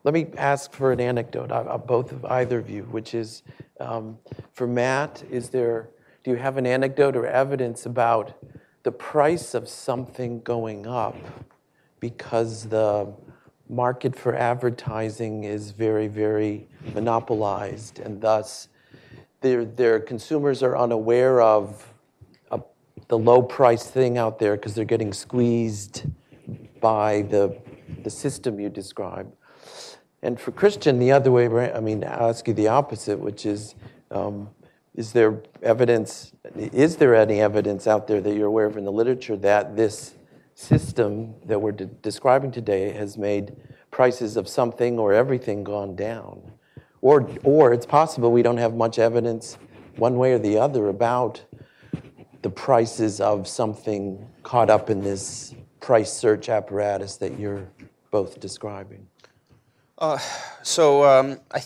Let me ask for an anecdote, of, both of either of you, which is um, for Matt, is there, do you have an anecdote or evidence about the price of something going up because the market for advertising is very, very monopolized, and thus their, their consumers are unaware of a, the low price thing out there because they're getting squeezed by the, the system you describe. And for Kristian, the other way around, I mean, I'll ask you the opposite, which is um, is there evidence, is there any evidence out there that you're aware of in the literature that this system that we're de- describing today has made prices of something or everything gone down. Or, or it's possible we don't have much evidence one way or the other about the prices of something caught up in this price search apparatus that you're both describing. Uh, so um, I,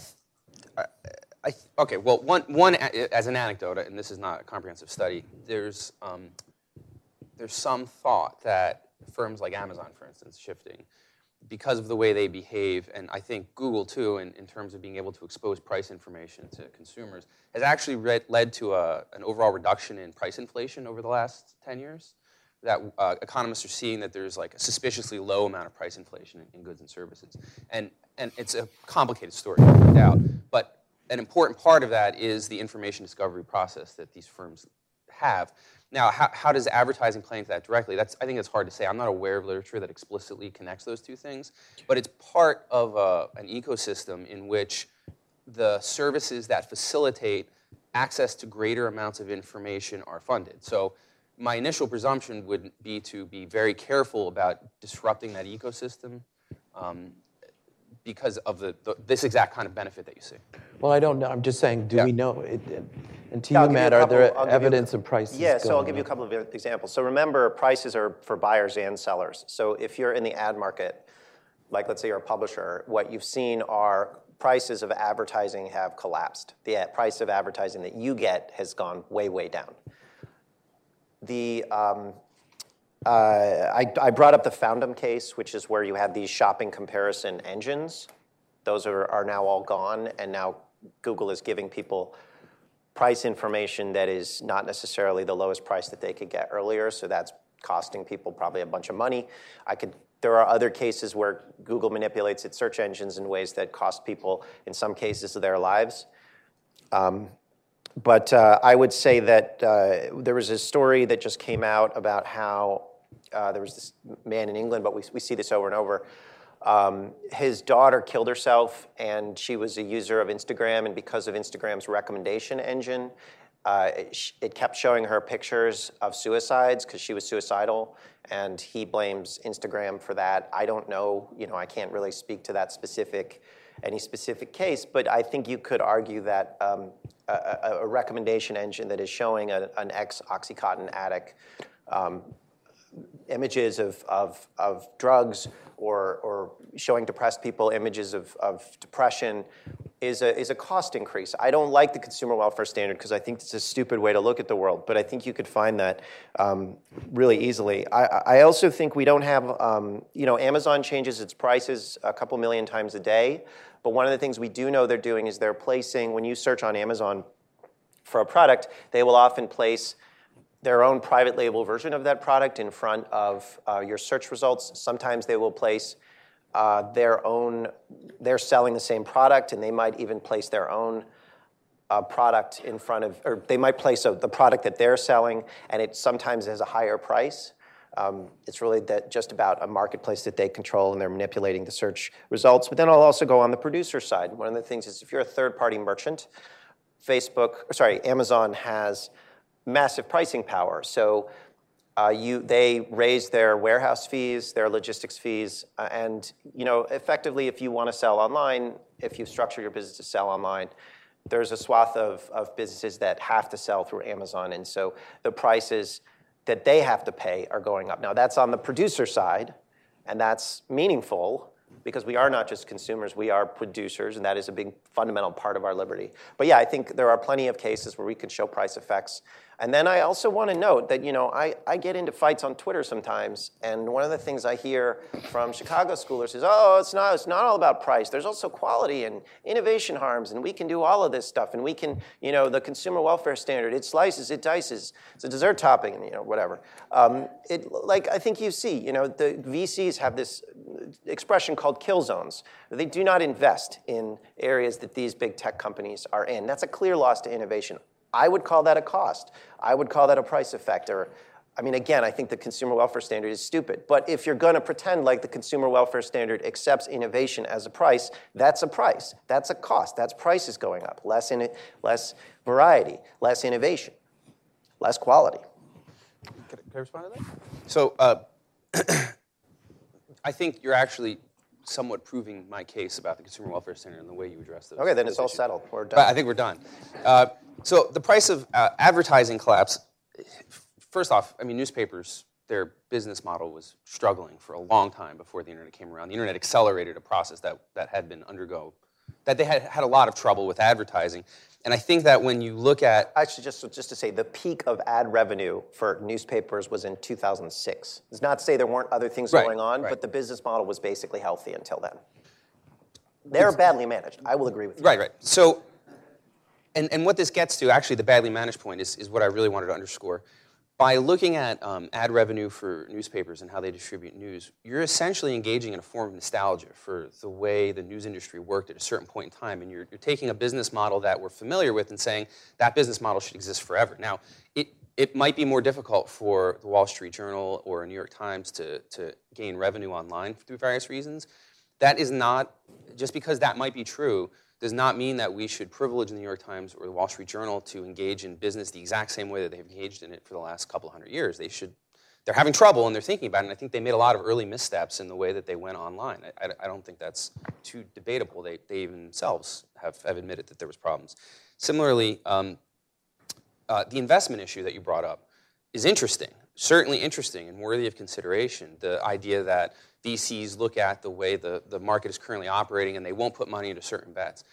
I, I, okay. Well, one, one as an anecdote, and this is not a comprehensive study. There's um, there's some thought that firms like Amazon, for instance, shifting because of the way they behave, and I think Google too, in, in terms of being able to expose price information to consumers, has actually led to a, an overall reduction in price inflation over the last 10 years. That uh, economists are seeing that there's like a suspiciously low amount of price inflation in, in goods and services. And, and it's a complicated story, no doubt. But an important part of that is the information discovery process that these firms have. Now, how, how does advertising play into that directly? That's, I think it's hard to say. I'm not aware of literature that explicitly connects those two things, but it's part of a, an ecosystem in which the services that facilitate access to greater amounts of information are funded. So my initial presumption would be to be very careful about disrupting that ecosystem um, because of the, the, this exact kind of benefit that you see. Well, I don't know. I'm just saying, do Yeah. we know? It, and to Yeah, you, give you Matt, are there I'll give you- evidence of prices? Yeah, so I'll give you a couple of examples. So remember, prices are for buyers and sellers. So if you're in the ad market, like let's say you're a publisher, what you've seen are prices of advertising have collapsed. The price of advertising that you get has gone way, way down. The um, uh, I, I brought up the Foundem case, which is where you had these shopping comparison engines. Those are, are now all gone, and now Google is giving people price information that is not necessarily the lowest price that they could get earlier. So that's costing people probably a bunch of money. I could. There are other cases where Google manipulates its search engines in ways that cost people, in some cases, their lives. Um, but uh, I would say that uh, there was a story that just came out about how uh, there was this man in England, but we, we see this over and over. Um, his daughter killed herself, and she was a user of Instagram. And because of Instagram's recommendation engine, uh, it, it kept showing her pictures of suicides because she was suicidal, and he blames Instagram for that. I don't know, you know, I can't really speak to that specific, any specific case, but I think you could argue that um, a, a, recommendation engine that is showing a, an ex-OxyContin addict um, images of, of, of drugs or, or showing depressed people images of, of depression is a, is a cost increase. I don't like the consumer welfare standard because I think it's a stupid way to look at the world, but I think you could find that um, really easily. I, I also think we don't have, um, you know, Amazon changes its prices a couple million times a day, but one of the things we do know they're doing is they're placing, when you search on Amazon for a product, they will often place their own private label version of that product in front of uh, your search results. Sometimes they will place uh, their own, they're selling the same product, and they might even place their own uh, product in front of, or they might place a, the product that they're selling, and it sometimes has a higher price. Um, it's really that just about a marketplace that they control and they're manipulating the search results. But then I'll also go on the producer side. One of the things is if you're a third party merchant, Facebook, sorry, Amazon has massive pricing power. So uh, you, they raise their warehouse fees, their logistics fees, uh, and you know, effectively, if you want to sell online, if you structure your business to sell online, there's a swath of, of businesses that have to sell through Amazon, and so the prices that they have to pay are going up. Now, that's on the producer side, and that's meaningful because we are not just consumers, we are producers, and that is a big fundamental part of our liberty. But yeah, I think there are plenty of cases where we can show price effects and then I also want to note that, you know, I, I get into fights on Twitter sometimes, and one of the things I hear from Chicago schoolers is, oh, it's not, it's not all about price. There's also quality and innovation harms, and we can do all of this stuff, and we can, you know, the consumer welfare standard, it slices, it dices, it's a dessert topping, and, you know, whatever. Um, it, like I think you see, you know, the VCs have this expression called kill zones. They do not invest in areas that these big tech companies are in. That's a clear loss to innovation. I would call that a cost. I would call that a price effect. Or, I mean, again, I think the consumer welfare standard is stupid. But if you're going to pretend like the consumer welfare standard accepts innovation as a price, that's a price. That's a cost. That's prices going up. Less, in less variety, less innovation, less quality. Can I respond to that? So, uh, I think you're actually somewhat proving my case about the consumer welfare Center and the way you address those. Okay, then it's all issues. settled. We're done. But I think we're done. Uh, so the price of uh, advertising collapse. First off, I mean, newspapers, their business model was struggling for a long time before the internet came around. The internet accelerated a process that, that had been undergo, that they had had a lot of trouble with advertising. And I think that when you look at actually just just to say the peak of ad revenue for newspapers was in 2006. It's not to say there weren't other things Right, going on, right. but the business model was basically healthy until then. They're badly managed. I will agree with you. Right, right. So, and, and what this gets to, actually, the badly managed point is, is what I really wanted to underscore. By looking at um, ad revenue for newspapers and how they distribute news, you're essentially engaging in a form of nostalgia for the way the news industry worked at a certain point in time. And you're, you're taking a business model that we're familiar with and saying that business model should exist forever. Now, it, it might be more difficult for the Wall Street Journal or New York Times to, to gain revenue online through various reasons. That is not, just because that might be true, does not mean that we should privilege the New York Times or the Wall Street Journal to engage in business the exact same way that they've engaged in it for the last couple hundred years. They should, they're having trouble and they're thinking about it. And I think they made a lot of early missteps in the way that they went online. I, I, don't think that's too debatable. They, they even themselves have, have admitted that there was problems. Similarly, um, uh, the investment issue that you brought up is interesting, certainly interesting and worthy of consideration. The idea that VCs look at the way the, the market is currently operating and they won't put money into certain bets.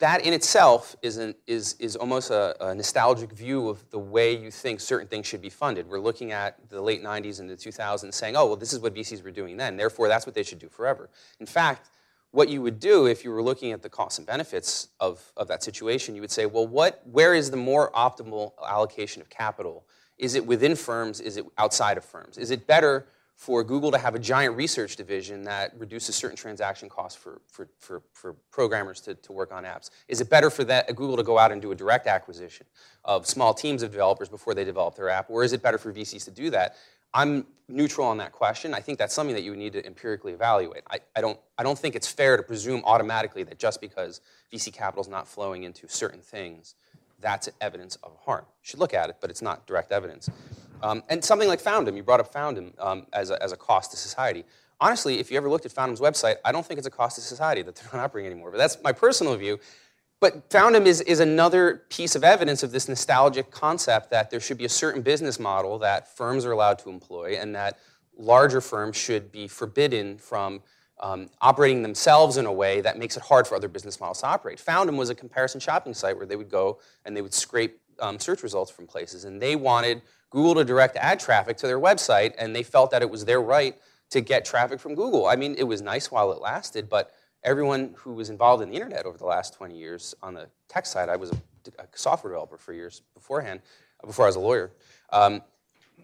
That in itself is, an, is, is almost a, a nostalgic view of the way you think certain things should be funded. We're looking at the late 90s and the 2000s saying, oh, well, this is what VCs were doing then, therefore that's what they should do forever. In fact, what you would do if you were looking at the costs and benefits of, of that situation, you would say, well, what, where is the more optimal allocation of capital? Is it within firms? Is it outside of firms? Is it better for Google to have a giant research division that reduces certain transaction costs for, for, for, for programmers to, to work on apps? Is it better for that, Google to go out and do a direct acquisition of small teams of developers before they develop their app? Or is it better for VCs to do that? I'm neutral on that question. I think that's something that you need to empirically evaluate. I, I, don't, I don't think it's fair to presume automatically that just because VC capital is not flowing into certain things, that's evidence of harm. You should look at it, but it's not direct evidence. Um, and something like Foundem, you brought up Foundem um, as, a, as a cost to society. Honestly, if you ever looked at Foundem's website, I don't think it's a cost to society that they're not operating anymore. But that's my personal view. But Foundem is, is another piece of evidence of this nostalgic concept that there should be a certain business model that firms are allowed to employ and that larger firms should be forbidden from um, operating themselves in a way that makes it hard for other business models to operate. Foundem was a comparison shopping site where they would go and they would scrape um, search results from places, and they wanted Google to direct ad traffic to their website, and they felt that it was their right to get traffic from Google. I mean, it was nice while it lasted, but everyone who was involved in the internet over the last 20 years on the tech side, I was a, software developer for years beforehand, before I was a lawyer, um,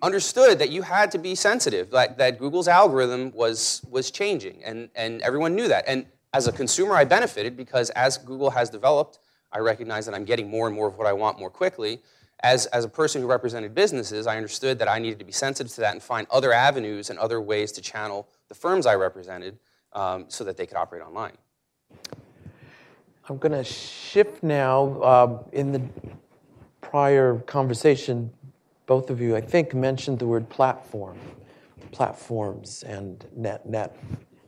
understood that you had to be sensitive, that, that Google's algorithm was, was changing, and, and everyone knew that. And as a consumer, I benefited because as Google has developed, I recognize that I'm getting more and more of what I want more quickly, as, as a person who represented businesses, I understood that I needed to be sensitive to that and find other avenues and other ways to channel the firms I represented um, so that they could operate online. I'm going to shift now. Uh, in the prior conversation, both of you, I think, mentioned the word platform, platforms, and net, net,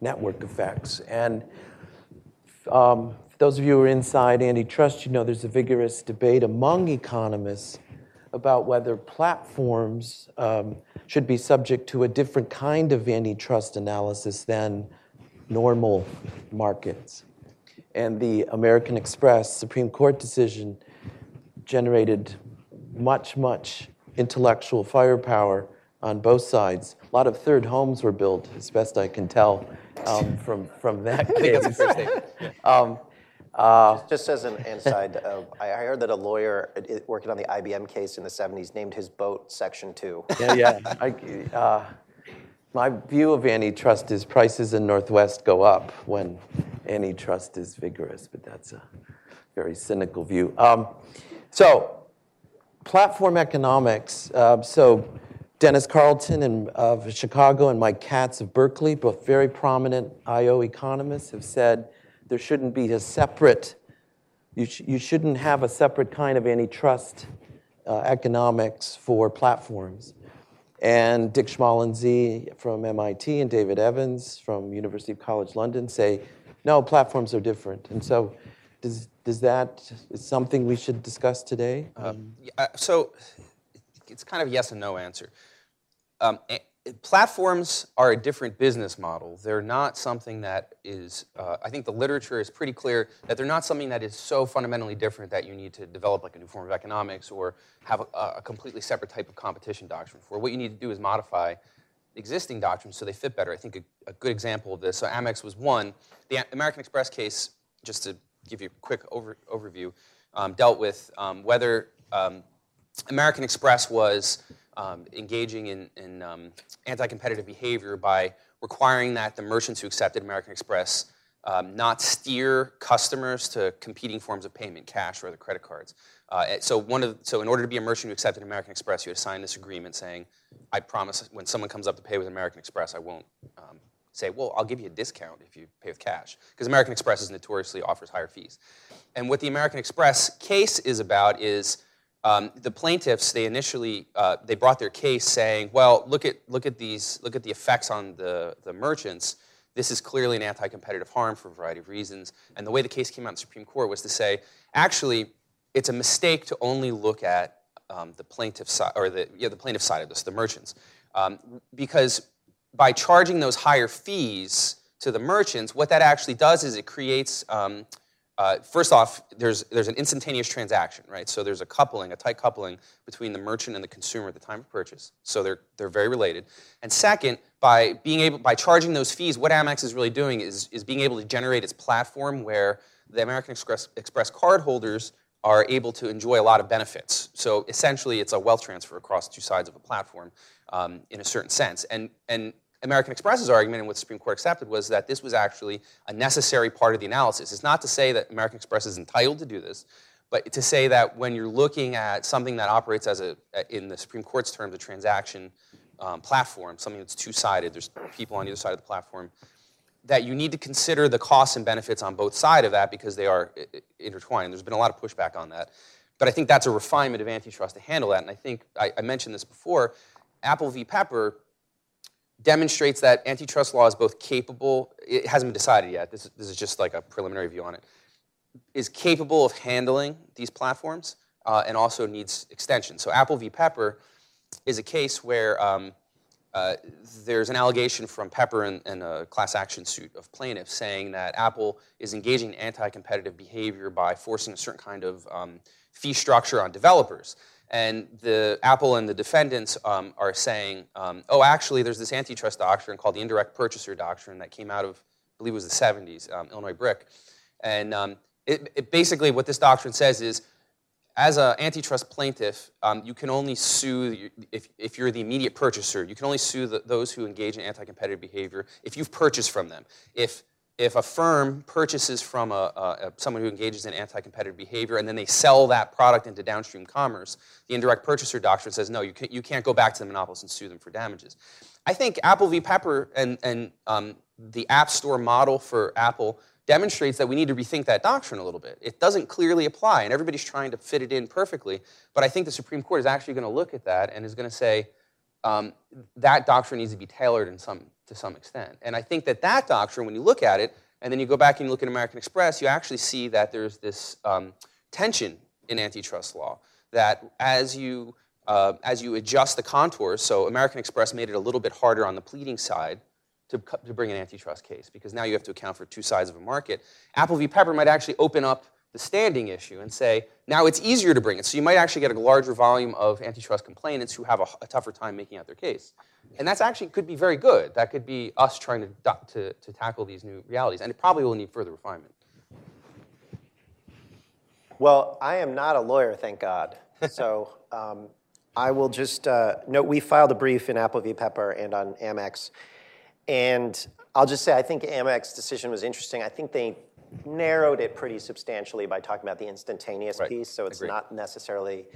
network effects. And um, those of you who are inside antitrust, you know there's a vigorous debate among economists about whether platforms um, should be subject to a different kind of antitrust analysis than normal markets. And the American Express Supreme Court decision generated much, much intellectual firepower on both sides. A lot of third homes were built, as best I can tell um, from, from that case. I think that's a fair statement. Um, uh, Just as an aside, uh, I heard that a lawyer working on the IBM case in the 70s named his boat Section 2. Yeah, yeah. I, uh, my view of antitrust is prices in Northwest go up when antitrust is vigorous, but that's a very cynical view. Um, so, platform economics. Uh, so, Dennis Carlton in, of Chicago and Mike Katz of Berkeley, both very prominent IO economists, have said there shouldn't be a separate, you, sh- you shouldn't have a separate kind of antitrust uh, economics for platforms. And Dick Schmalensee from MIT and David Evans from University of College London say, no, platforms are different. And so does, does that, is something we should discuss today? Um, yeah, so it's kind of yes and no answer. Um, platforms are a different business model. They're not something that is, uh, I think the literature is pretty clear that they're not something that is so fundamentally different that you need to develop like a new form of economics or have a, a completely separate type of competition doctrine for. What you need to do is modify existing doctrines so they fit better. I think a, a good example of this, so Amex was one. The American Express case, just to give you a quick over, overview, um, dealt with um, whether um, American Express was um, engaging in, in um, anti-competitive behavior by requiring that the merchants who accepted American Express um, not steer customers to competing forms of payment, cash or other credit cards. Uh, so, one of, so in order to be a merchant who accepted American Express, you had to sign this agreement saying, I promise when someone comes up to pay with American Express, I won't um, say, well, I'll give you a discount if you pay with cash. Because American Express is notoriously offers higher fees. And what the American Express case is about is um, the plaintiffs they initially uh, they brought their case saying, well, look at look at these look at the effects on the the merchants. This is clearly an anti-competitive harm for a variety of reasons. And the way the case came out in the Supreme Court was to say, actually, it's a mistake to only look at um, the plaintiff side or the yeah the plaintiff side of this, the merchants, um, because by charging those higher fees to the merchants, what that actually does is it creates um, uh, first off, there's, there's an instantaneous transaction, right? So there's a coupling, a tight coupling between the merchant and the consumer at the time of purchase. So they're, they're very related. And second, by being able, by charging those fees, what Amex is really doing is, is being able to generate its platform where the American Express, Express card holders are able to enjoy a lot of benefits. So essentially, it's a wealth transfer across two sides of a platform um, in a certain sense. And, and American Express's argument and what the Supreme Court accepted was that this was actually a necessary part of the analysis. It's not to say that American Express is entitled to do this, but to say that when you're looking at something that operates as a, in the Supreme Court's terms, a transaction um, platform, something that's two-sided, there's people on either side of the platform, that you need to consider the costs and benefits on both sides of that because they are intertwined. There's been a lot of pushback on that. But I think that's a refinement of antitrust to handle that. And I think I, I mentioned this before. Apple v. Pepper demonstrates that antitrust law is both capable, it hasn't been decided yet, this, this is just like a preliminary view on it, is capable of handling these platforms uh, and also needs extension. So Apple v. Pepper is a case where um, uh, there's an allegation from Pepper in, a class action suit of plaintiffs saying that Apple is engaging in anti competitive behavior by forcing a certain kind of um, fee structure on developers. And the Apple and the defendants um, are saying, um, oh, actually, there's this antitrust doctrine called the indirect purchaser doctrine that came out of, I believe it was the 70s, um, Illinois Brick. And um, it, it basically, what this doctrine says is, as an antitrust plaintiff, um, you can only sue if, if you're the immediate purchaser. You can only sue the, those who engage in anti-competitive behavior if you've purchased from them. If if a firm purchases from a, a, someone who engages in anti-competitive behavior and then they sell that product into downstream commerce, the indirect purchaser doctrine says no, you, can, you can't go back to the monopolist and sue them for damages. I think Apple v. Pepper and, and um, the App Store model for Apple demonstrates that we need to rethink that doctrine a little bit. It doesn't clearly apply, and everybody's trying to fit it in perfectly. But I think the Supreme Court is actually going to look at that and is going to say um, that doctrine needs to be tailored in some, to some extent. And I think that that doctrine, when you look at it, and then you go back and you look at American Express, you actually see that there's this um, tension in antitrust law that as you uh, as you adjust the contours, so American Express made it a little bit harder on the pleading side to, to bring an antitrust case because now you have to account for two sides of a market. Apple v. Pepper might actually open up the standing issue and say, now it's easier to bring it. So you might actually get a larger volume of antitrust complainants who have a, a tougher time making out their case. And that's actually could be very good. That could be us trying to, to, to tackle these new realities. And it probably will need further refinement. Well, I am not a lawyer, thank God. So um, I will just uh, note we filed a brief in Apple v. Pepper and on Amex. And I'll just say, I think Amex's decision was interesting. I think they narrowed it pretty substantially by talking about the instantaneous right. piece. So it's Agreed. not necessarily.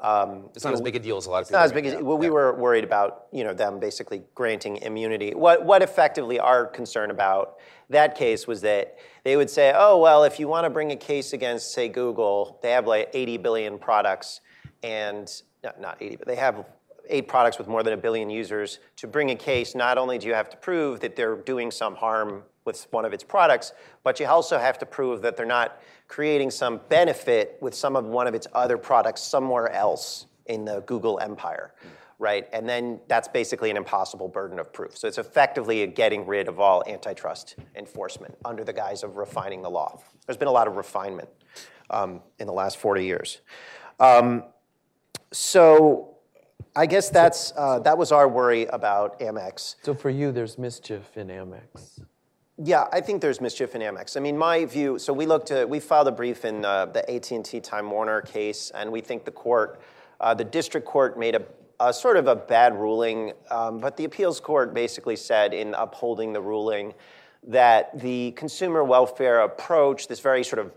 Um, it's not as big a deal as a lot of it's people. not as big as well. We were worried about you know them basically granting immunity. What what effectively our concern about that case was that they would say, oh well, if you want to bring a case against say Google, they have like 80 billion products, and not, not 80, but they have eight products with more than a billion users, to bring a case, not only do you have to prove that they're doing some harm with one of its products, but you also have to prove that they're not creating some benefit with some of one of its other products somewhere else in the Google empire. Right, and then that's basically an impossible burden of proof. So it's effectively getting rid of all antitrust enforcement under the guise of refining the law. There's been a lot of refinement um, in the last 40 years. Um, so I guess that's uh, that was our worry about Amex. So for you, there's mischief in Amex. Yeah, I think there's mischief in Amex. I mean, my view. So we looked at we filed a brief in uh, the AT&T Time Warner case, and we think the court, uh, the district court, made a, a sort of a bad ruling. Um, but the appeals court basically said in upholding the ruling that the consumer welfare approach, this very sort of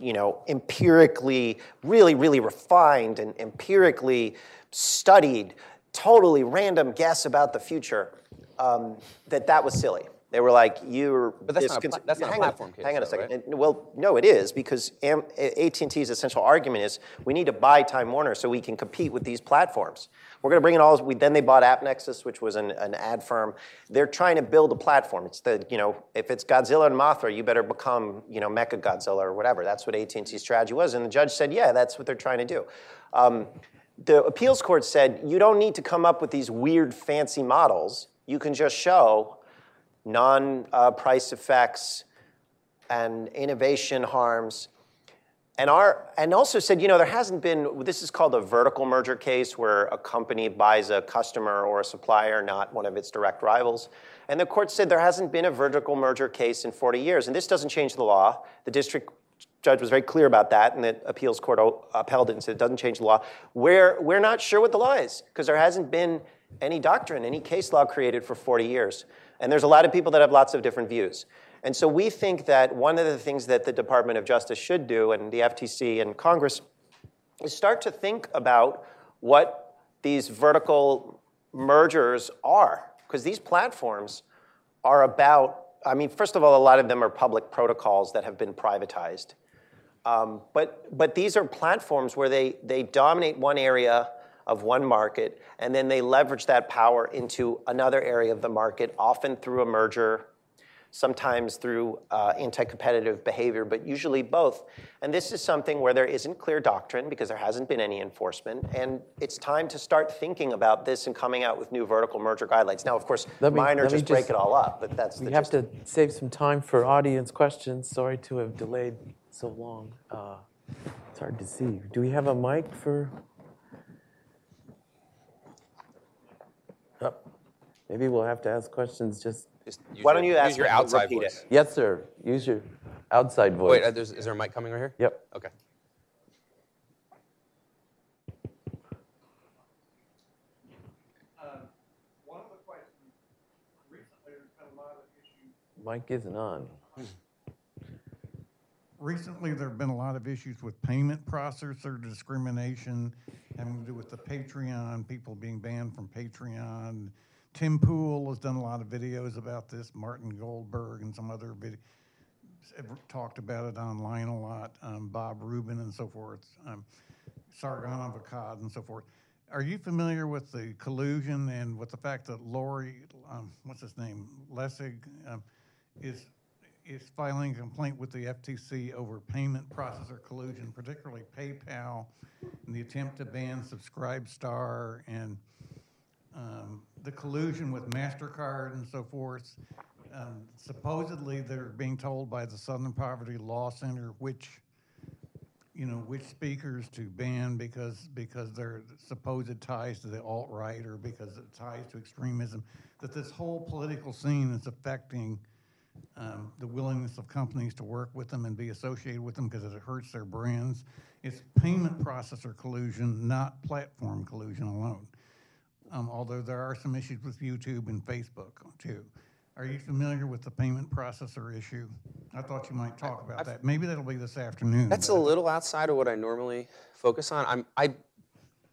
you know, empirically, really, really refined and empirically studied, totally random guess about the future, um, that that was silly. They were like, "You're." But that's not a pla- that's not a hang platform on, case, Hang on a though, second. right? And- well, no, it is because Am- AT&T's essential argument is we need to buy Time Warner so we can compete with these platforms. We're going to bring in all. We, then they bought AppNexus, which was an, an ad firm. They're trying to build a platform. It's the you know if it's Godzilla and Mothra, you better become you know Mecha Godzilla or whatever. That's what AT&T's strategy was. And the judge said, yeah, that's what they're trying to do. Um, the appeals court said you don't need to come up with these weird fancy models. You can just show non-price uh, effects and innovation harms. And, our, and also said, you know, there hasn't been, this is called a vertical merger case where a company buys a customer or a supplier, not one of its direct rivals. And the court said there hasn't been a vertical merger case in 40 years. And this doesn't change the law. The district judge was very clear about that, and the appeals court upheld it and said it doesn't change the law. We're, we're not sure what the law is because there hasn't been any doctrine, any case law created for 40 years. And there's a lot of people that have lots of different views. And so we think that one of the things that the Department of Justice should do, and the FTC and Congress, is start to think about what these vertical mergers are. Because these platforms are about, I mean, first of all, a lot of them are public protocols that have been privatized. Um, but, but these are platforms where they, they dominate one area of one market, and then they leverage that power into another area of the market, often through a merger, sometimes through uh, anti competitive behavior, but usually both. And this is something where there isn't clear doctrine because there hasn't been any enforcement. And it's time to start thinking about this and coming out with new vertical merger guidelines. Now, of course, Let me- just break just- it all up, but that's the We have to save some time for audience questions. Sorry to have delayed so long. Uh, It's hard to see. Do we have a mic for? Maybe we'll have to ask questions just, Just use Why don't your- you ask use your outside repeat it. voice? yes, sir. Use your outside voice. Wait, uh, is there a mic coming right here? Yep. Okay. Um, One of the questions recently, there's been a lot of issues mic isn't on. Recently, there have been a lot of issues with payment processor discrimination having to do with the Patreon, people being banned from Patreon. Tim Pool has done a lot of videos about this, Martin Goldberg and some other video, talked about it online a lot, um, Bob Rubin and so forth, um, Sargon of Akkad and so forth. Are you familiar with the collusion and with the fact that Larry, um, what's his name, Lessig, um, is is filing a complaint with the FTC over payment processor collusion, particularly PayPal, and the attempt to ban Subscribestar and um, the collusion with MasterCard and so forth. Um, supposedly, they're being told by the Southern Poverty Law Center which, you know, which speakers to ban because because their supposed ties to the alt right or because it ties to extremism. That this whole political scene is affecting um, the willingness of companies to work with them and be associated with them because it hurts their brands. It's payment processor collusion, not platform collusion alone. Um, although there are some issues with YouTube and Facebook too. Are you familiar with the payment processor issue? I thought you might talk about that. Maybe that'll be this afternoon. That's a little outside of what I normally focus on. I'm, I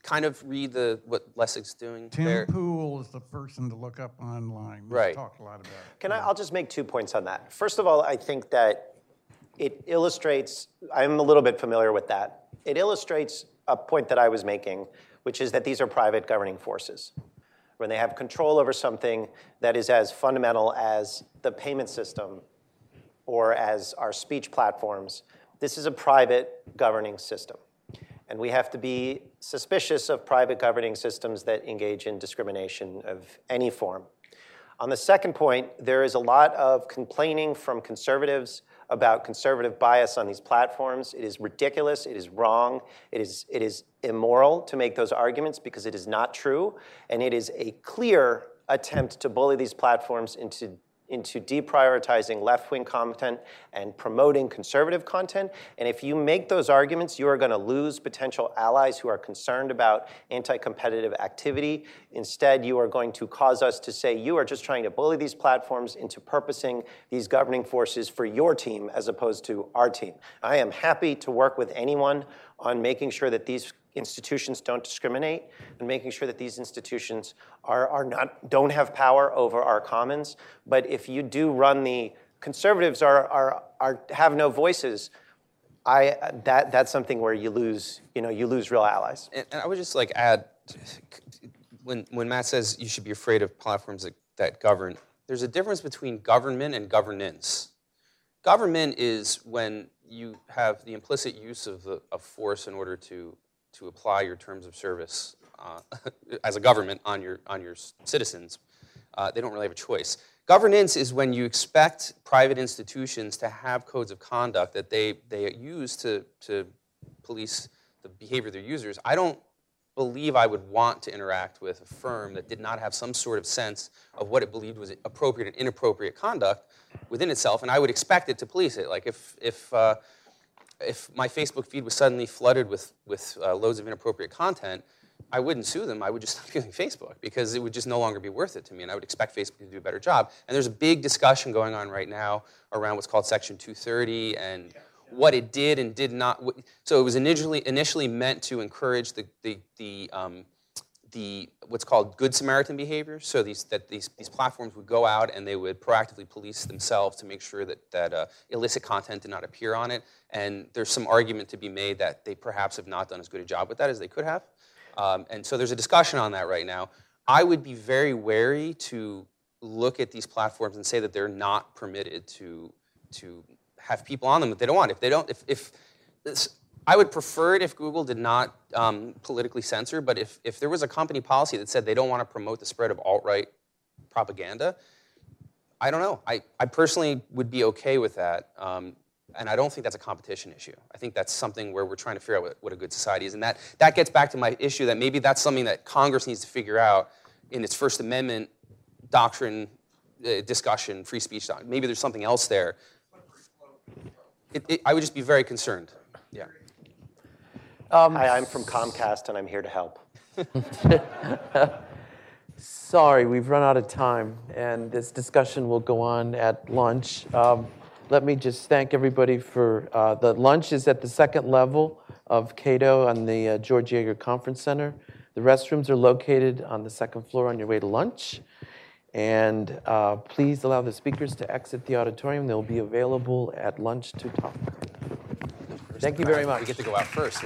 kind of read the what Lessig's doing Tim there. Pool is the person to look up online. We've Right. talked a lot about it. Can I, I'll just make two points on that. First of all, I think that it illustrates, I'm a little bit familiar with that. It illustrates a point that I was making, which is that these are private governing forces. When they have control over something that is as fundamental as the payment system or as our speech platforms, this is a private governing system. And we have to be suspicious of private governing systems that engage in discrimination of any form. On the second point, there is a lot of complaining from conservatives about conservative bias on these platforms. It is ridiculous, it is wrong, it is, it is immoral to make those arguments because it is not true, and it is a clear attempt to bully these platforms into into deprioritizing left wing content and promoting conservative content. And if you make those arguments, you are going to lose potential allies who are concerned about anti competitive activity. Instead, you are going to cause us to say you are just trying to bully these platforms into purposing these governing forces for your team as opposed to our team. I am happy to work with anyone on making sure that these institutions don't discriminate and making sure that these institutions are, are not, don't have power over our commons. But if you do run the conservatives are, are, are have no voices, I, that, that's something where you lose, you know, you lose real allies. and, and I would just like add, when when Matt says you should be afraid of platforms that, that govern, there's a difference between government and governance. Government is when you have the implicit use of, the, of force in order to to apply your terms of service uh, as a government on your on your citizens. Uh, they don't really have a choice. Governance is when you expect private institutions to have codes of conduct that they, they use to, to police the behavior of their users. I don't believe I would want to interact with a firm that did not have some sort of sense of what it believed was appropriate and inappropriate conduct within itself, and I would expect it to police it. Like if, if, uh, if my Facebook feed was suddenly flooded with, with uh, loads of inappropriate content, I wouldn't sue them. I would just stop using Facebook because it would just no longer be worth it to me, and I would expect Facebook to do a better job. And there's a big discussion going on right now around what's called Section 230 and what it did and did not. So it was initially initially meant to encourage the the the, um, the what's called good Samaritan behavior. So these that these these platforms would go out and they would proactively police themselves to make sure that that uh, illicit content did not appear on it. And there's some argument to be made that they perhaps have not done as good a job with that as they could have. Um, and so there's a discussion on that right now. I would be very wary to look at these platforms and say that they're not permitted to to have people on them that they don't want. If they don't, if, if this, I would prefer it if Google did not um, politically censor, but if, if there was a company policy that said they don't want to promote the spread of alt-right propaganda, I don't know. I, I personally would be okay with that. Um, and I don't think that's a competition issue. I think that's something where we're trying to figure out what, what a good society is. And that, that gets back to my issue that maybe that's something that Congress needs to figure out in its First Amendment doctrine uh, discussion, free speech doctrine. Maybe there's something else there. It, it, I would just be very concerned. Yeah. Hi, I'm from Comcast and I'm here to help. Sorry, we've run out of time, and this discussion will go on at lunch. Um, Let me just thank everybody for, uh, the lunch is at the second level of Cato on the uh, George Yeager Conference Center. The restrooms are located on the second floor on your way to lunch. And uh, please allow the speakers to exit the auditorium. They'll be available at lunch to talk. Thank you very much. We get to go out first?